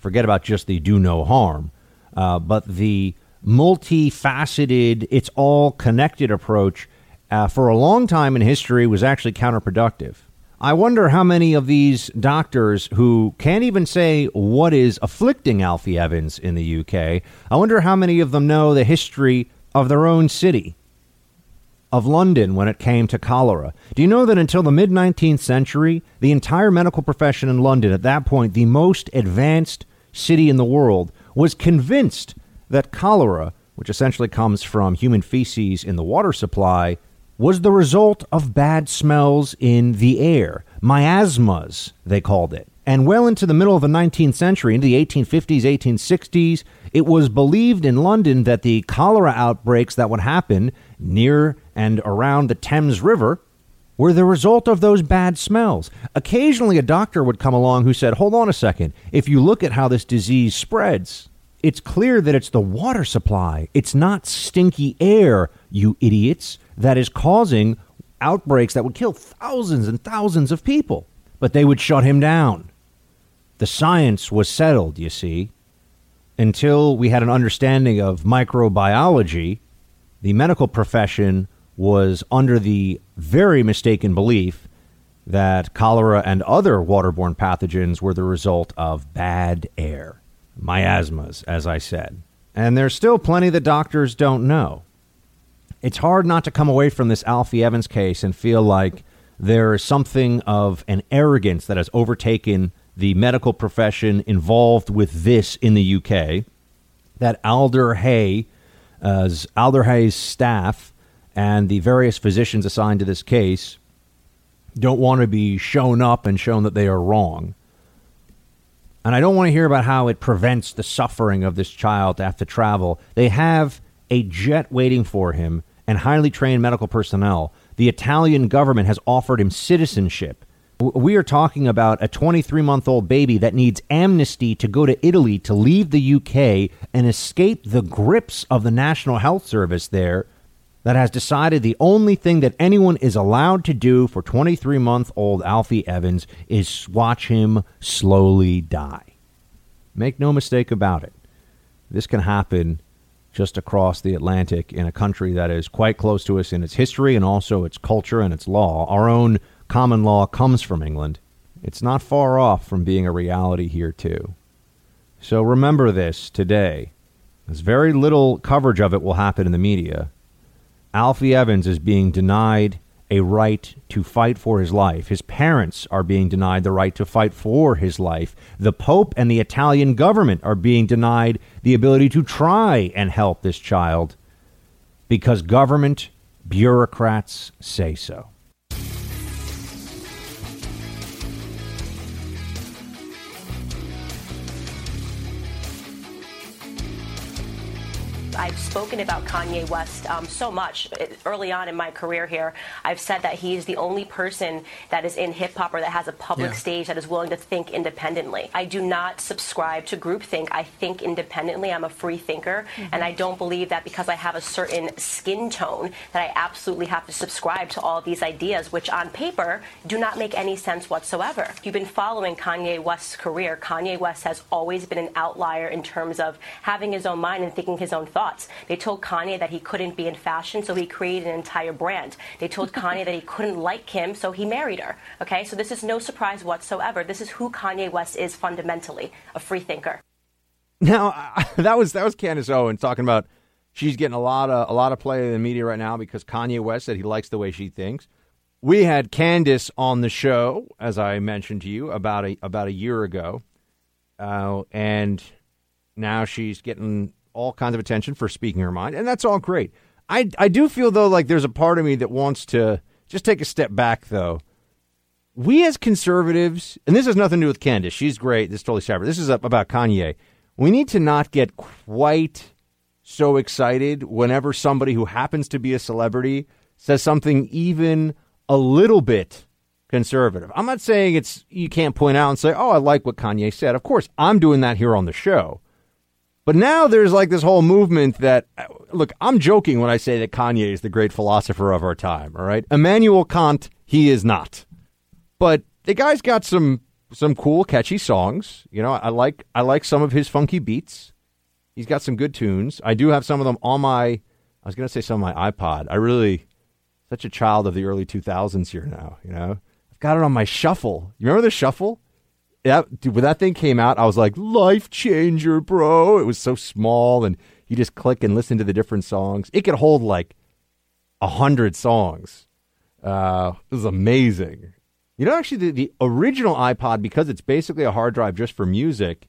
Forget about just the do no harm, uh, but the multifaceted, it's all connected approach uh, for a long time in history was actually counterproductive. I wonder how many of these doctors who can't even say what is afflicting Alfie Evans in the UK, I wonder how many of them know the history of their own city, of London when it came to cholera. Do you know that until the mid 19th century, the entire medical profession in London, at that point, the most advanced city in the world, was convinced that cholera, which essentially comes from human feces in the water supply, was the result of bad smells in the air. Miasmas, they called it. And well into the middle of the 19th century, into the 1850s, 1860s, it was believed in London that the cholera outbreaks that would happen near and around the Thames River were the result of those bad smells. Occasionally, a doctor would come along who said, Hold on a second. If you look at how this disease spreads, it's clear that it's the water supply. It's not stinky air, you idiots, that is causing outbreaks that would kill thousands and thousands of people. But they would shut him down. The science was settled, you see. Until we had an understanding of microbiology, the medical profession was under the very mistaken belief that cholera and other waterborne pathogens were the result of bad air. Miasmas, as I said. And there's still plenty that doctors don't know. It's hard not to come away from this Alfie Evans case and feel like there is something of an arrogance that has overtaken the medical profession involved with this in the UK. That Alder Hey, uh, Alder Hey's staff and the various physicians assigned to this case don't want to be shown up and shown that they are wrong. And I don't want to hear about how it prevents the suffering of this child to have to travel. They have a jet waiting for him and highly trained medical personnel. The Italian government has offered him citizenship. We are talking about a 23 month old baby that needs amnesty to go to Italy to leave the UK and escape the grips of the National Health Service there that has decided the only thing that anyone is allowed to do for 23 month old Alfie Evans is watch him slowly die. Make no mistake about it. This can happen just across the Atlantic in a country that is quite close to us in its history and also its culture and its law. Our own common law comes from England. It's not far off from being a reality here, too. So remember this today. As very little coverage of it will happen in the media, Alfie Evans is being denied a right to fight for his life. His parents are being denied the right to fight for his life. The Pope and the Italian government are being denied the ability to try and help this child because government bureaucrats say so. I've spoken about Kanye West um, so much early on in my career here. I've said that he is the only person that is in hip hop or that has a public yeah. stage that is willing to think independently. I do not subscribe to groupthink. I think independently. I'm a free thinker, mm-hmm. and I don't believe that because I have a certain skin tone that I absolutely have to subscribe to all these ideas, which on paper do not make any sense whatsoever. If you've been following Kanye West's career, Kanye West has always been an outlier in terms of having his own mind and thinking his own thoughts thoughts. They told Kanye that he couldn't be in fashion, so he created an entire brand. They told <laughs> Kanye that he couldn't like Kim, so he married her. Okay, so this is no surprise whatsoever. This is who Kanye West is fundamentally a free thinker. Now, <laughs> that was that was Candace Owens talking about she's getting a lot of a lot of play in the media right now because Kanye West said he likes the way she thinks. We had Candace on the show, as I mentioned to you about a about a year ago, uh, and now she's getting all kinds of attention for speaking her mind, and that's all great. I, I do feel, though, like there's a part of me that wants to just take a step back, though. We as conservatives, and this has nothing to do with Candace, she's great, this is totally separate. This is about Kanye. We need to not get quite so excited whenever somebody who happens to be a celebrity says something even a little bit conservative. I'm not saying it's you can't point out and say, "Oh, I like what Kanye said." Of course, I'm doing that here on the show. But now there's like this whole movement that, uh, look, I'm joking when I say that Kanye is the great philosopher of our time, all right? Immanuel Kant, he is not. But the guy's got some some cool, catchy songs. You know, I like I like some of his funky beats. He's got some good tunes. I do have some of them on my I was to say some of my iPod. I really such a child of the early 2000s here now, you know. I've got it on my shuffle. You remember the shuffle? Yeah, dude, when that thing came out, I was like, life changer, bro. It was so small, and you just click and listen to the different songs. It could hold like a hundred songs. Uh, it was amazing. You know, actually, the, the original iPod, because it's basically a hard drive just for music,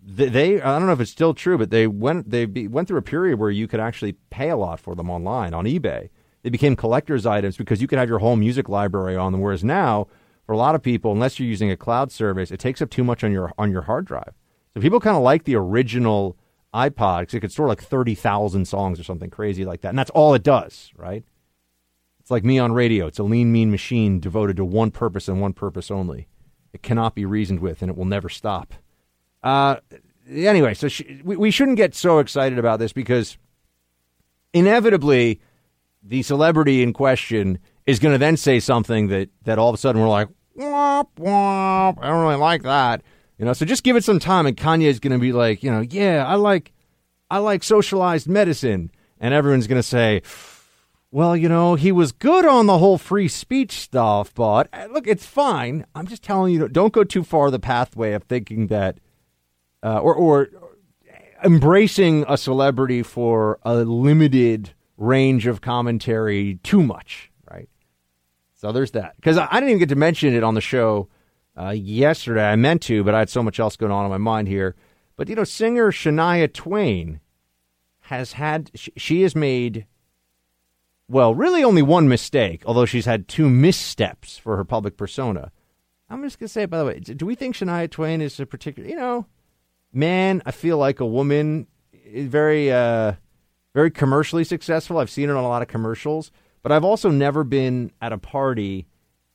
they, they I don't know if it's still true, but they went they be, went through a period where you could actually pay a lot for them online on eBay. They became collector's items because you could have your whole music library on them. Whereas now, for a lot of people, unless you're using a cloud service, it takes up too much on your on your hard drive. So people kind of like the original iPod because it could store like thirty thousand songs or something crazy like that, and that's all it does, right? It's like me on radio. It's a lean, mean machine devoted to one purpose and one purpose only. It cannot be reasoned with, and it will never stop. Uh, anyway, so we, we shouldn't get so excited about this because inevitably the celebrity in question is going to then say something that, that all of a sudden we're like, womp, womp. I don't really like that. You know, so just give it some time, and Kanye is going to be like, you know, yeah, I like, I like socialized medicine, and everyone's going to say, well, you know, he was good on the whole free speech stuff, but uh, look, it's fine. I'm just telling you, don't go too far the pathway of thinking that, uh, or, or embracing a celebrity for a limited range of commentary too much? So there's that. Because I, I, didn't even get to mention it on the show uh, yesterday. I meant to, but I had so much else going on in my mind here. But, you know, singer Shania Twain has had, she, she has made well, really only one mistake, although she's had two missteps for her public persona. I'm just going to say, by the way, do we think Shania Twain is a particular, you know, man, I feel like a woman is very, uh, very commercially successful. I've seen it on a lot of commercials, but I've also never been at a party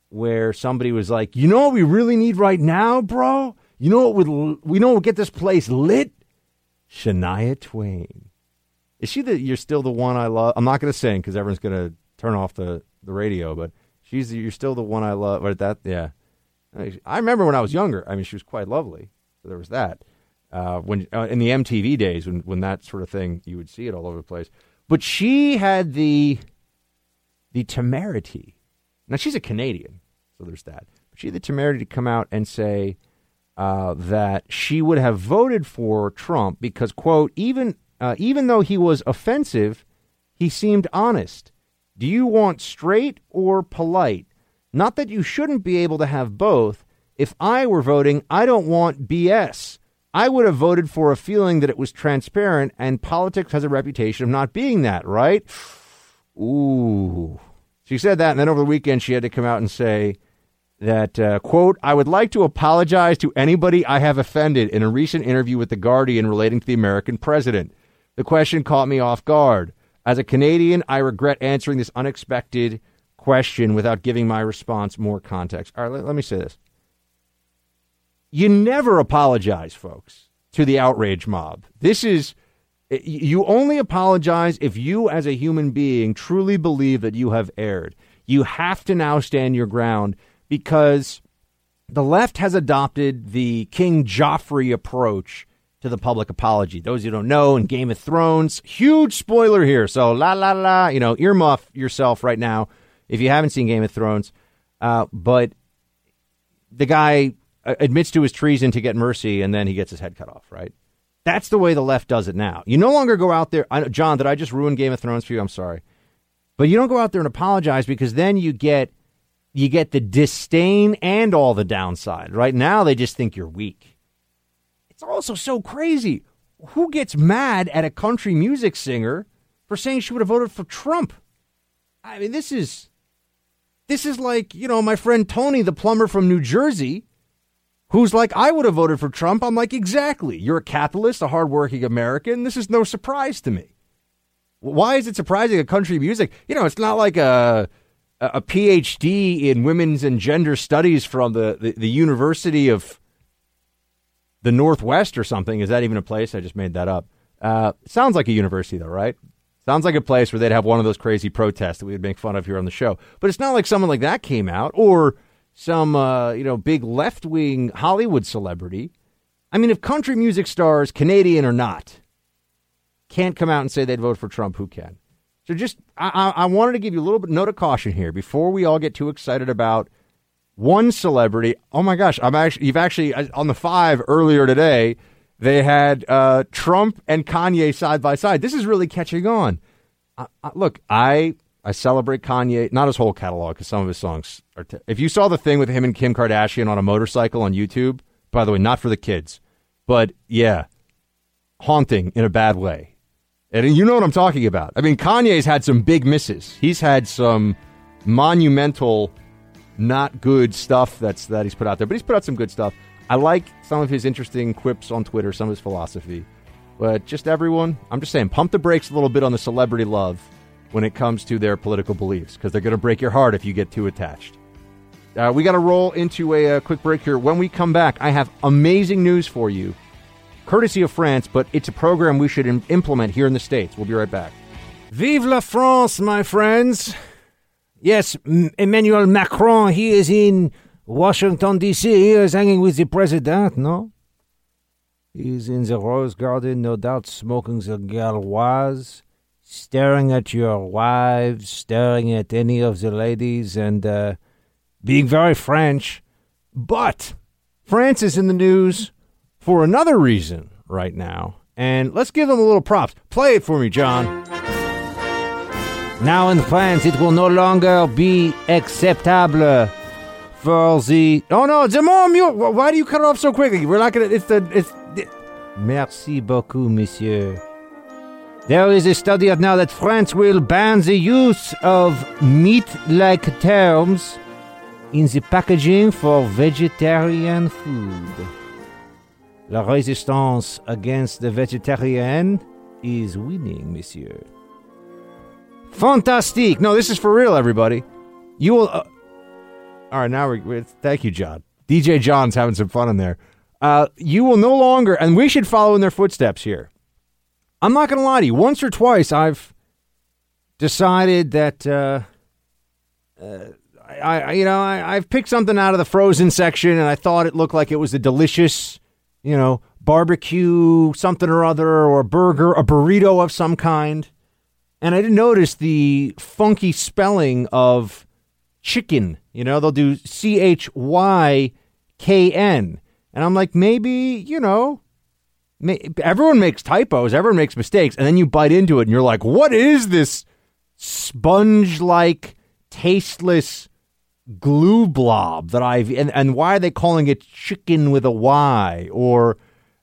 where somebody was like, you know what we really need right now, bro? You know what would, we know would get this place lit? Shania Twain. Is she the? You're still the one I love. I'm not going to sing because everyone's going to turn off the the radio. But she's the, you're still the one I love. But that, yeah. I remember when I was younger. I mean, she was quite lovely. So there was that. Uh, when uh, in the MTV days, when when that sort of thing, you would see it all over the place. But she had the the temerity. Now she's a Canadian, so there's that. But she had the temerity to come out and say uh, that she would have voted for Trump because, quote, even uh, even though he was offensive, he seemed honest. Do you want straight or polite? Not that you shouldn't be able to have both. If I were voting, I don't want BS. I would have voted for a feeling that it was transparent, and politics has a reputation of not being that, right? Ooh. She said that, and then over the weekend, she had to come out and say that, uh, quote, I would like to apologize to anybody I have offended in a recent interview with The Guardian relating to the American president. The question caught me off guard. As a Canadian, I regret answering this unexpected question without giving my response more context. All right, let, let me say this. You never apologize, folks, to the outrage mob. This is, you only apologize if you, as a human being, truly believe that you have erred. You have to now stand your ground because the left has adopted the King Joffrey approach to the public apology. Those who don't know, in Game of Thrones, huge spoiler here. So la la la, you know, earmuff yourself right now if you haven't seen Game of Thrones. Uh, but the guy uh, admits to his treason to get mercy, and then he gets his head cut off. Right? That's the way the left does it now. You no longer go out there. I, John, did I just ruin Game of Thrones for you? I'm sorry, but you don't go out there and apologize because then you get you get the disdain and all the downside. Right now, they just think you're weak. It's also so crazy. Who gets mad at a country music singer for saying she would have voted for Trump? I mean, this is this is like, you know, my friend Tony, the plumber from New Jersey, who's like, I would have voted for Trump. I'm like, exactly. You're a capitalist, a hardworking American. This is no surprise to me. Why is it surprising a country music? You know, it's not like a a PhD in women's and gender studies from the, the, the University of the Northwest or something. Is that even a place? I just made that up. Uh, sounds like a university, though, right? Sounds like a place where they'd have one of those crazy protests that we would make fun of here on the show. But it's not like someone like that came out or some, uh, you know, big left wing Hollywood celebrity. I mean, if country music stars, Canadian or not, can't come out and say they'd vote for Trump, who can? So just, I, I wanted to give you a little bit note of caution here before we all get too excited about one celebrity. Oh my gosh, I'm actually you've actually on the five earlier today. They had uh, Trump and Kanye side by side. This is really catching on. Look, I I celebrate Kanye, not his whole catalog, because some of his songs are. T- if you saw the thing with him and Kim Kardashian on a motorcycle on YouTube, by the way, not for the kids, but yeah, haunting in a bad way. And you know what I'm talking about. I mean, Kanye's had some big misses. He's had some monumental, not good stuff that's that he's put out there, but he's put out some good stuff. I like some of his interesting quips on Twitter, some of his philosophy. But just everyone, I'm just saying, pump the brakes a little bit on the celebrity love when it comes to their political beliefs, because they're going to break your heart if you get too attached. Uh, we got to roll into a, a quick break here. When we come back, I have amazing news for you courtesy of France, but it's a program we should Im- implement here in the States. We'll be right back. Vive la France, my friends. Yes, M- Emmanuel Macron, he is in Washington, D.C. He is hanging with the president, no? He's in the Rose Garden, no doubt, smoking the Gauloise, staring at your wives, staring at any of the ladies, and uh, being very French. But France is in the news for another reason right now. And let's give them a little props. Play it for me, John. Now in France, it will no longer be acceptable for the. Oh no, the more. Why do you cut off so quickly? We're not gonna. It's the. It's. The... Merci beaucoup, monsieur. There is a study out now that France will ban the use of meat-like terms in the packaging for vegetarian food. La resistance against the vegetarian is winning, monsieur. Fantastique! No, this is for real, everybody. You will. Uh, all right, now we're, we're. Thank you, John. DJ John's having some fun in there. Uh, you will no longer, and we should follow in their footsteps here. I'm not going to lie to you. Once or twice, I've decided that. Uh, uh, I, I, you know, I, I've picked something out of the frozen section, and I thought it looked like it was a delicious you know, barbecue something or other, or a burger, a burrito of some kind. And I didn't notice the funky spelling of chicken. You know, they'll do C H Y K N. And I'm like, maybe, you know, everyone makes typos, everyone makes mistakes. And then you bite into it and you're like, what is this sponge like, tasteless glue blob that I've and, and why are they calling it chicken with a Y or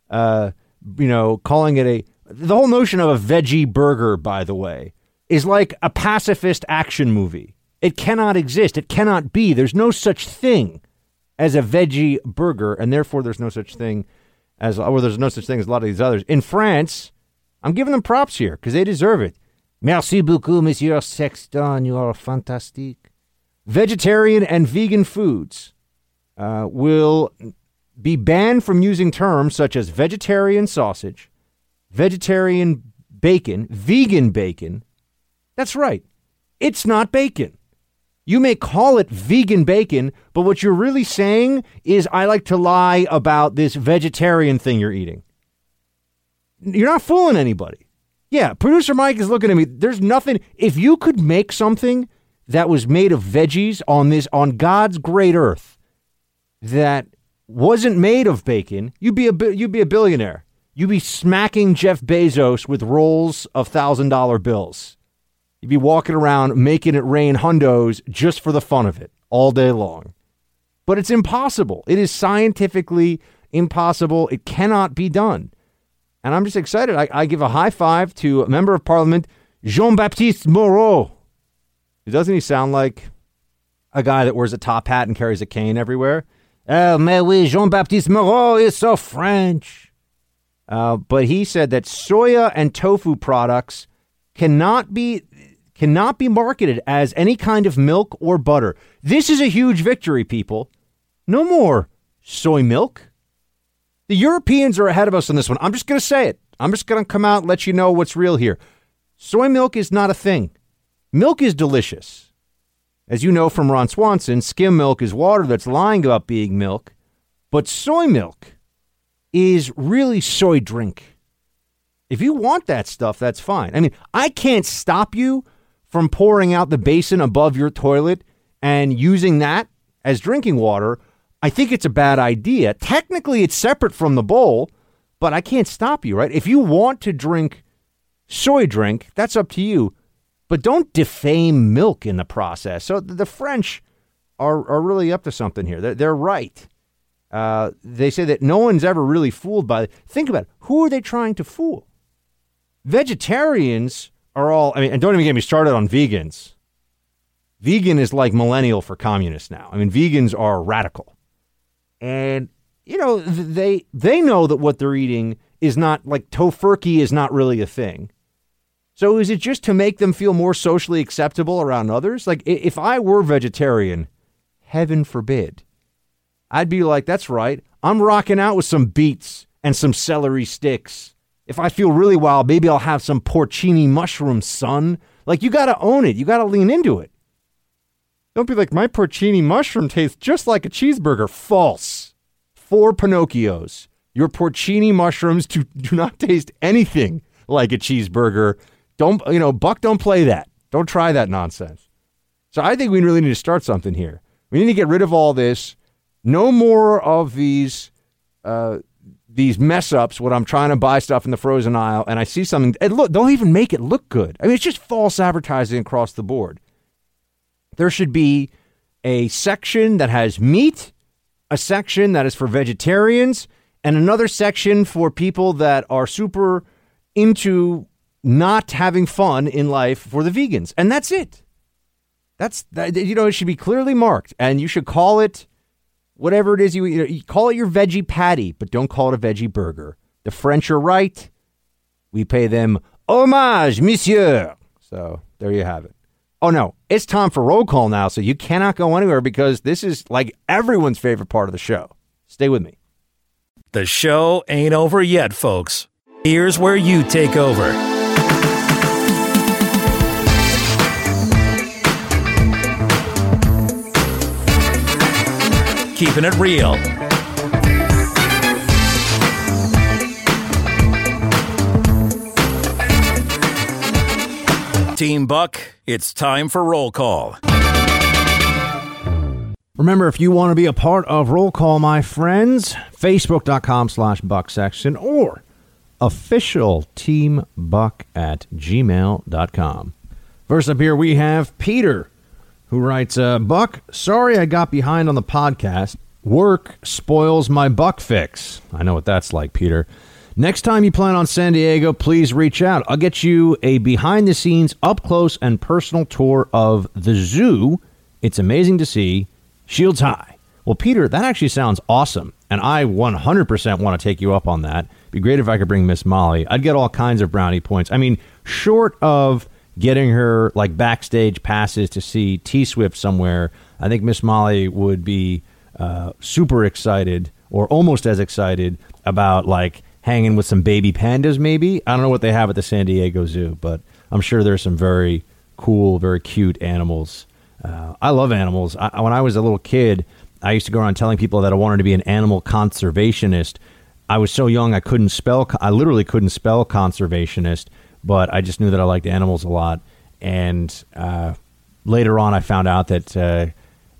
uh, you know calling it a the whole notion of a veggie burger by the way is like a pacifist action movie. It cannot exist. It cannot be. There's no such thing as a veggie burger and therefore there's no such thing as or there's no such thing as a lot of these others. In France, I'm giving them props here because they deserve it. Merci beaucoup, Monsieur Sexton. You are fantastic vegetarian and vegan foods uh, will be banned from using terms such as vegetarian sausage, vegetarian bacon, vegan bacon. That's right. It's not bacon. You may call it vegan bacon, but what you're really saying is I like to lie about this vegetarian thing you're eating. You're not fooling anybody. Yeah, producer Mike is looking at me. There's nothing. If you could make something that was made of veggies on this on God's great earth that wasn't made of bacon, you'd be a you'd be a billionaire. You'd be smacking Jeff Bezos with rolls of thousand dollar bills. You'd be walking around making it rain hundos just for the fun of it all day long. But it's impossible. It is scientifically impossible. It cannot be done. And I'm just excited. I, I give a high five to a member of parliament, Jean Baptiste Moreau, doesn't he sound like a guy that wears a top hat and carries a cane everywhere? Oh, mais oui, Jean Baptiste Moreau is so French. Uh, but he said that soya and tofu products cannot be cannot be marketed as any kind of milk or butter. This is a huge victory, people. No more soy milk. The Europeans are ahead of us on this one. I'm just going to say it. I'm just going to come out and let you know what's real here. Soy milk is not a thing. Milk is delicious. As you know from Ron Swanson, skim milk is water that's lying about being milk, but soy milk is really soy drink. If you want that stuff, that's fine. I mean, I can't stop you from pouring out the basin above your toilet and using that as drinking water, I think it's a bad idea. Technically, it's separate from the bowl, but I can't stop you, right? If you want to drink soy drink, that's up to you. But don't defame milk in the process. So the French are, are really up to something here. They're, they're right. Uh, they say that no one's ever really fooled by. It. Think about it. Who are they trying to fool? Vegetarians are all. I mean, and don't even get me started on vegans. Vegan is like millennial for communists now. I mean, vegans are radical, and you know they they know that what they're eating is not like Tofurky is not really a thing. So is it just to make them feel more socially acceptable around others? Like if I were vegetarian, heaven forbid, I'd be like, that's right. I'm rocking out with some beets and some celery sticks. If I feel really wild, maybe I'll have some porcini mushrooms, son. Like, you got to own it. You got to lean into it. Don't be like, my porcini mushroom tastes just like a cheeseburger. False. Four Pinocchios. Your porcini mushrooms do, <laughs> do not taste anything like a cheeseburger. Don't, you know, Buck, don't play that. Don't try that nonsense. So I think we really need to start something here. We need to get rid of all this no more of these uh, these mess ups when I'm trying to buy stuff in the frozen aisle and I see something. And look, don't even make it look good. I mean, it's just false advertising across the board. There should be a section that has meat, a section that is for vegetarians, and another section for people that are super into not having fun in life for the vegans. And that's it. That's that, you know, it should be clearly marked and you should call it whatever it is you, you call it your veggie patty, but don't call it a veggie burger. The French are right. We pay them homage, monsieur. So there you have it. Oh no, it's time for roll call now, so you cannot go anywhere because this is like everyone's favorite part of the show. Stay with me. The show ain't over yet, folks. Here's where you take over. Keeping it real. Team Buck, it's time for roll call. Remember, if you want to be a part of Roll Call, my friends, facebook.com slash bucksexton or official team buck at gmail.com. First up here, we have Peter who writes, uh, Buck, sorry I got behind on the podcast. Work spoils my buck fix. I know what that's like, Peter. Next time you plan on San Diego, please reach out. I'll get you a behind the scenes, up close and personal tour of the zoo. It's amazing to see. Shields high. Well, Peter, that actually sounds awesome. And I 100% want to take you up on that. Be great if I could bring Miss Molly. I'd get all kinds of brownie points. I mean, short of getting her like backstage passes to see T Swift somewhere, I think Miss Molly would be uh, super excited or almost as excited about like hanging with some baby pandas. Maybe I don't know what they have at the San Diego Zoo, but I'm sure there's some very cool, very cute animals. Uh, I love animals. I, when I was a little kid, I used to go around telling people that I wanted to be an animal conservationist. I was so young I couldn't spell. I literally couldn't spell conservationist but I just knew that I liked animals a lot. And uh, later on, I found out that uh,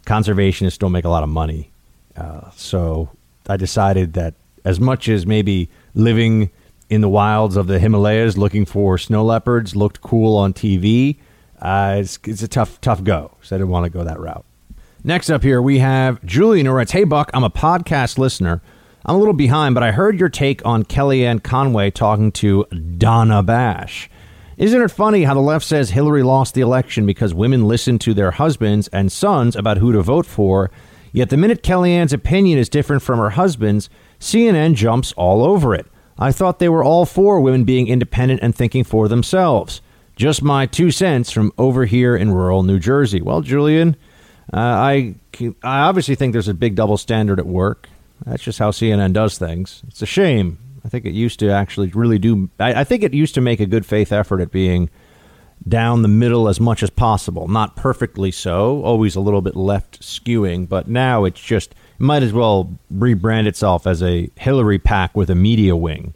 conservationists don't make a lot of money. Uh, so I decided that as much as maybe living in the wilds of the Himalayas looking for snow leopards looked cool on TV, uh, it's, it's a tough, tough go. So I didn't want to go that route. Next up here, we have Julian who writes, Hey, Buck, I'm a podcast listener I'm a little behind, but I heard your take on Kellyanne Conway talking to Dana Bash. Isn't it funny how the left says Hillary lost the election because women listened to their husbands and sons about who to vote for, yet the minute Kellyanne's opinion is different from her husband's, CNN jumps all over it. I thought they were all for women being independent and thinking for themselves. Just my two cents from over here in rural New Jersey. Well, Julian, uh, I, I obviously think there's a big double standard at work. That's just how CNN does things. It's a shame. I think it used to actually really do. I, I, think it used to make a good faith effort at being down the middle as much as possible. Not perfectly so, always a little bit left skewing, but now it's just it might as well rebrand itself as a Hillary PAC with a media wing.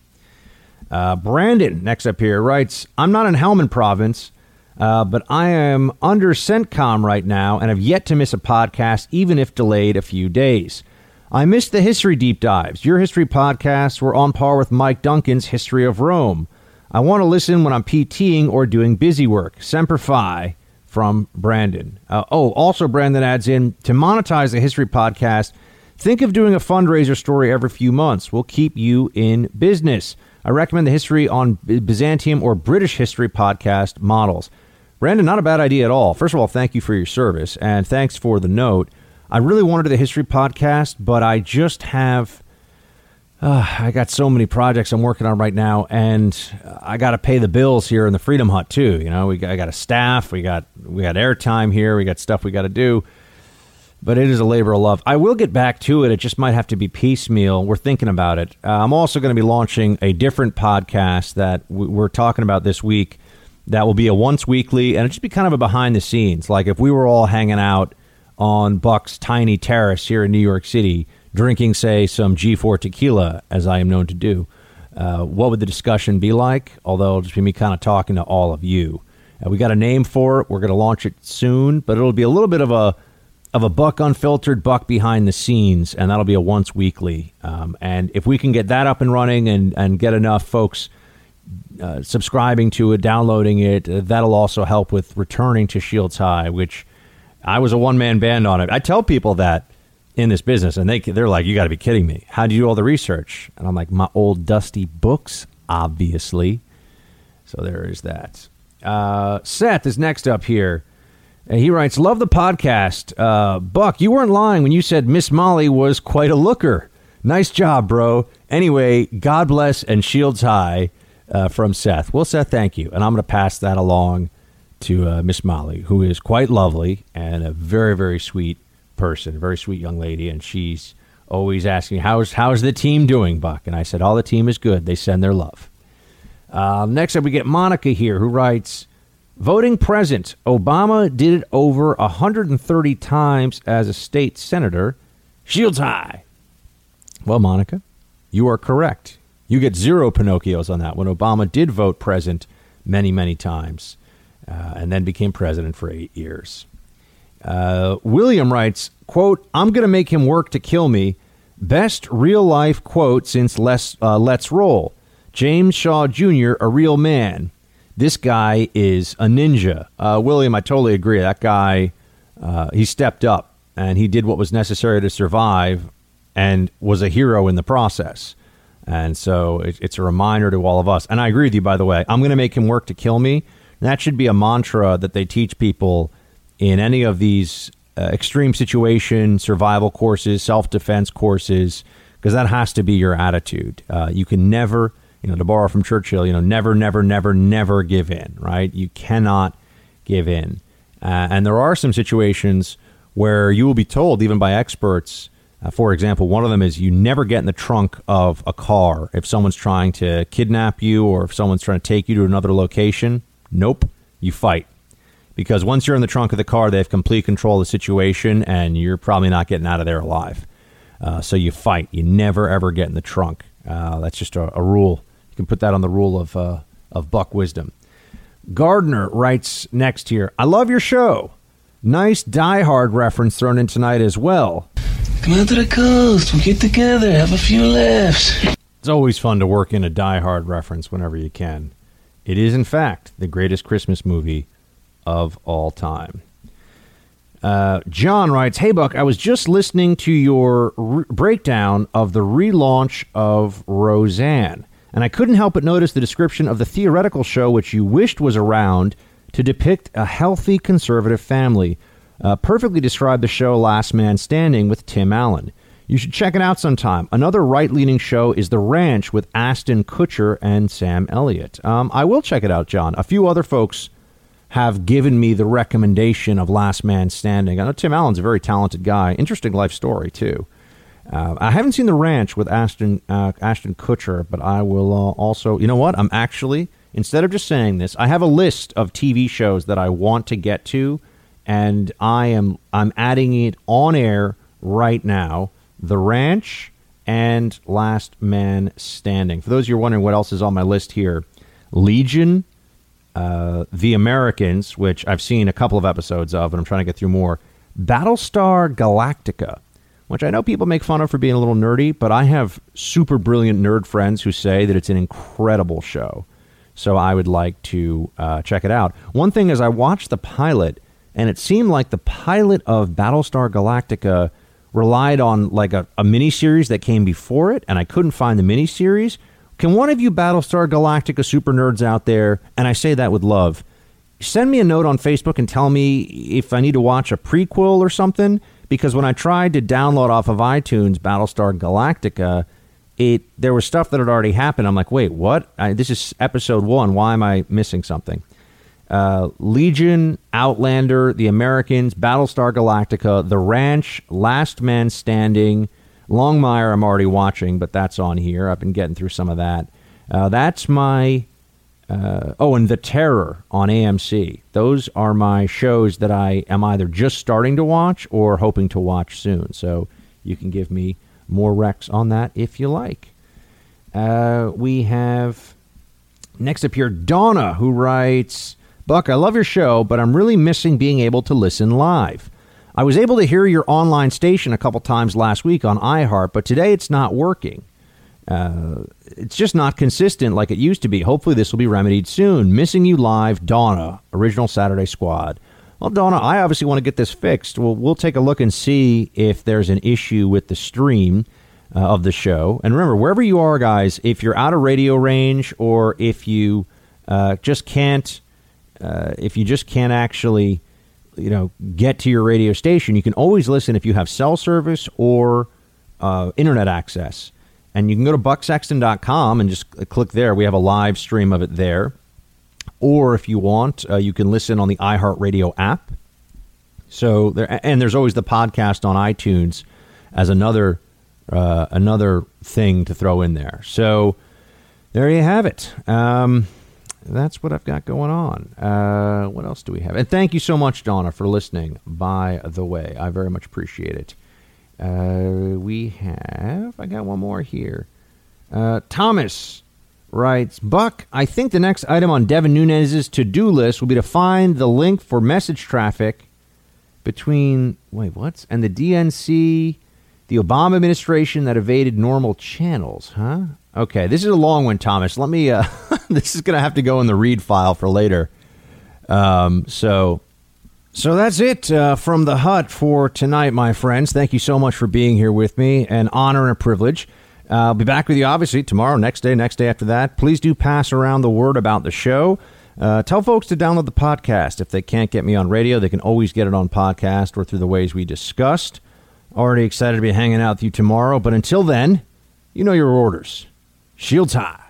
Uh, Brandon, next up here, writes I'm not in Helmand province. Uh, but I am under CENTCOM right now and have yet to miss a podcast, even if delayed a few days. I missed the history deep dives. Your history podcasts were on par with Mike Duncan's History of Rome. I want to listen when I'm PTing or doing busy work. Semper Fi from Brandon. Uh, oh, also, Brandon adds in to monetize the history podcast, think of doing a fundraiser story every few months. We'll keep you in business. I recommend the history on Byzantium or British history podcast models. Brandon, not a bad idea at all. First of all, thank you for your service and thanks for the note. I really wanted the history podcast, but I just have uh, I got so many projects I'm working on right now, and I got to pay the bills here in the Freedom Hut too. You know, we got, I got a staff, we got we got airtime here, we got stuff we got to do. But it is a labor of love. I will get back to it. It just might have to be piecemeal. We're thinking about it. Uh, I'm also going to be launching a different podcast that we're talking about this week. That will be a once weekly, and it just be kind of a behind the scenes. Like if we were all hanging out on Buck's tiny terrace here in New York City drinking, say, some G4 tequila, as I am known to do, uh, what would the discussion be like? Although it'll just be me kind of talking to all of you. Uh, we got a name for it. We're going to launch it soon, but it'll be a little bit of a of a buck unfiltered, buck behind the scenes, and that'll be a once weekly. Um, and if we can get that up and running and and get enough folks uh, subscribing to it, downloading it, uh, that'll also help with returning to Shields High, which I was a one man band on it. I tell people that in this business, and they they're like, "You got to be kidding me! How do you do all the research?" And I'm like, "My old dusty books, obviously." So there is that. Uh, Seth is next up here. And he writes, "Love the podcast, uh, Buck. You weren't lying when you said Miss Molly was quite a looker. Nice job, bro. Anyway, God bless and shields high uh, from Seth. Well, Seth, thank you, and I'm going to pass that along to uh, Miss Molly, who is quite lovely and a very, very sweet person, very sweet young lady, and she's always asking, "How's how's the team doing, Buck?" And I said, "All the team is good. They send their love." Uh, next up, we get Monica here, who writes, "Voting present. Obama did it over 130 times as a state senator. Shields high." Well, Monica, you are correct. You get zero Pinocchios on that. When Obama did vote present many, many times, uh, and then became president for eight years. Uh, William writes, quote, I'm going to make him work to kill me. Best real life quote since Let's, uh, Let's Roll. James Shaw Jr., a real man. This guy is a ninja. Uh, William, I totally agree. That guy, uh, he stepped up and he did what was necessary to survive and was a hero in the process. And so it, it's a reminder to all of us. And I agree with you, by the way. I'm going to make him work to kill me. That should be a mantra that they teach people in any of these uh, extreme situation survival courses, self defense courses, because that has to be your attitude. Uh, you can never, you know, to borrow from Churchill, you know, never, never, never, never give in, right? You cannot give in. Uh, and there are some situations where you will be told, even by experts, uh, for example, one of them is you never get in the trunk of a car if someone's trying to kidnap you or if someone's trying to take you to another location. Nope, you fight because once you're in the trunk of the car, they have complete control of the situation, and you're probably not getting out of there alive. Uh, so you fight. You never ever get in the trunk. Uh, that's just a, a, rule. You can put that on the rule of uh, of buck wisdom. Gardner writes next here. I love your show. Nice Die Hard reference thrown in tonight as well. Come out to the coast. We'll get together. Have a few laughs. It's always fun to work in a Die Hard reference whenever you can. It is, in fact, the greatest Christmas movie of all time. Uh, John writes, Hey, Buck, I was just listening to your re- breakdown of the relaunch of Roseanne, and I couldn't help but notice the description of the theoretical show which you wished was around to depict a healthy conservative family. Uh, perfectly described the show Last Man Standing with Tim Allen. You should check it out sometime. Another right leaning show is The Ranch with Ashton Kutcher and Sam Elliott. Um, I will check it out, John. A few other folks have given me the recommendation of Last Man Standing. I know Tim Allen's a very talented guy. Interesting life story, too. Uh, I haven't seen The Ranch with Ashton, uh, Ashton Kutcher, but I will uh, also. You know what? I'm actually, instead of just saying this, I have a list of TV shows that I want to get to, and I am I'm adding it on air right now. The Ranch and Last Man Standing. For those of you wondering what else is on my list here, Legion uh, The Americans, which I've seen a couple of episodes of, and I'm trying to get through more. Battlestar Galactica, which I know people make fun of for being a little nerdy, but I have super brilliant nerd friends who say that it's an incredible show. So I would like to uh, check it out. One thing is, I watched the pilot, and it seemed like the pilot of Battlestar Galactica relied on like a, a miniseries that came before it, and I couldn't find the miniseries. Can one of you Battlestar Galactica super nerds out there, and I say that with love, send me a note on Facebook and tell me if I need to watch a prequel or something? Because when I tried to download off of iTunes Battlestar Galactica, it there was stuff that had already happened. I'm like, wait, what? I, this is episode one. Why am I missing something? Uh, Legion, Outlander, The Americans, Battlestar Galactica, The Ranch, Last Man Standing, Longmire. I'm already watching, but that's on here. I've been getting through some of that. Uh, that's my. Uh, oh, and The Terror on AMC. Those are my shows that I am either just starting to watch or hoping to watch soon. So you can give me more recs on that if you like. Uh, we have next up here Donna, who writes Buck, I love your show, but I'm really missing being able to listen live. I was able to hear your online station a couple times last week on iHeart, but today it's not working. Uh, it's just not consistent like it used to be. Hopefully, this will be remedied soon. Missing you live, Donna, original Saturday Squad. Well, Donna, I obviously want to get this fixed. Well, we'll take a look and see if there's an issue with the stream uh, of the show. And remember, wherever you are, guys, if you're out of radio range or if you uh, just can't uh, if you just can't actually, you know, get to your radio station, you can always listen if you have cell service or uh, internet access. And you can go to bucksexton.com and just click there. We have a live stream of it there. Or if you want, uh, you can listen on the iHeartRadio app. So there, and there's always the podcast on iTunes as another uh, another thing to throw in there. So there you have it. Um, that's what I've got going on. Uh, what else do we have? And thank you so much, Donna, for listening. By the way, I very much appreciate it. Uh, we have. I got one more here. Uh, Thomas writes Buck, I think the next item on Devin Nunes's to do list will be to find the link for message traffic between, wait, what? And the DNC, the Obama administration that evaded normal channels, huh? Okay, this is a long one, Thomas. Let me. Uh, <laughs> this is going to have to go in the read file for later. Um, so, so that's it uh, from the hut for tonight, my friends. Thank you so much for being here with me. An honor and a privilege. Uh, I'll be back with you, obviously, tomorrow, next day, next day after that. Please do pass around the word about the show. Uh, tell folks to download the podcast. If they can't get me on radio, they can always get it on podcast or through the ways we discussed. Already excited to be hanging out with you tomorrow. But until then, you know your orders. Shield time.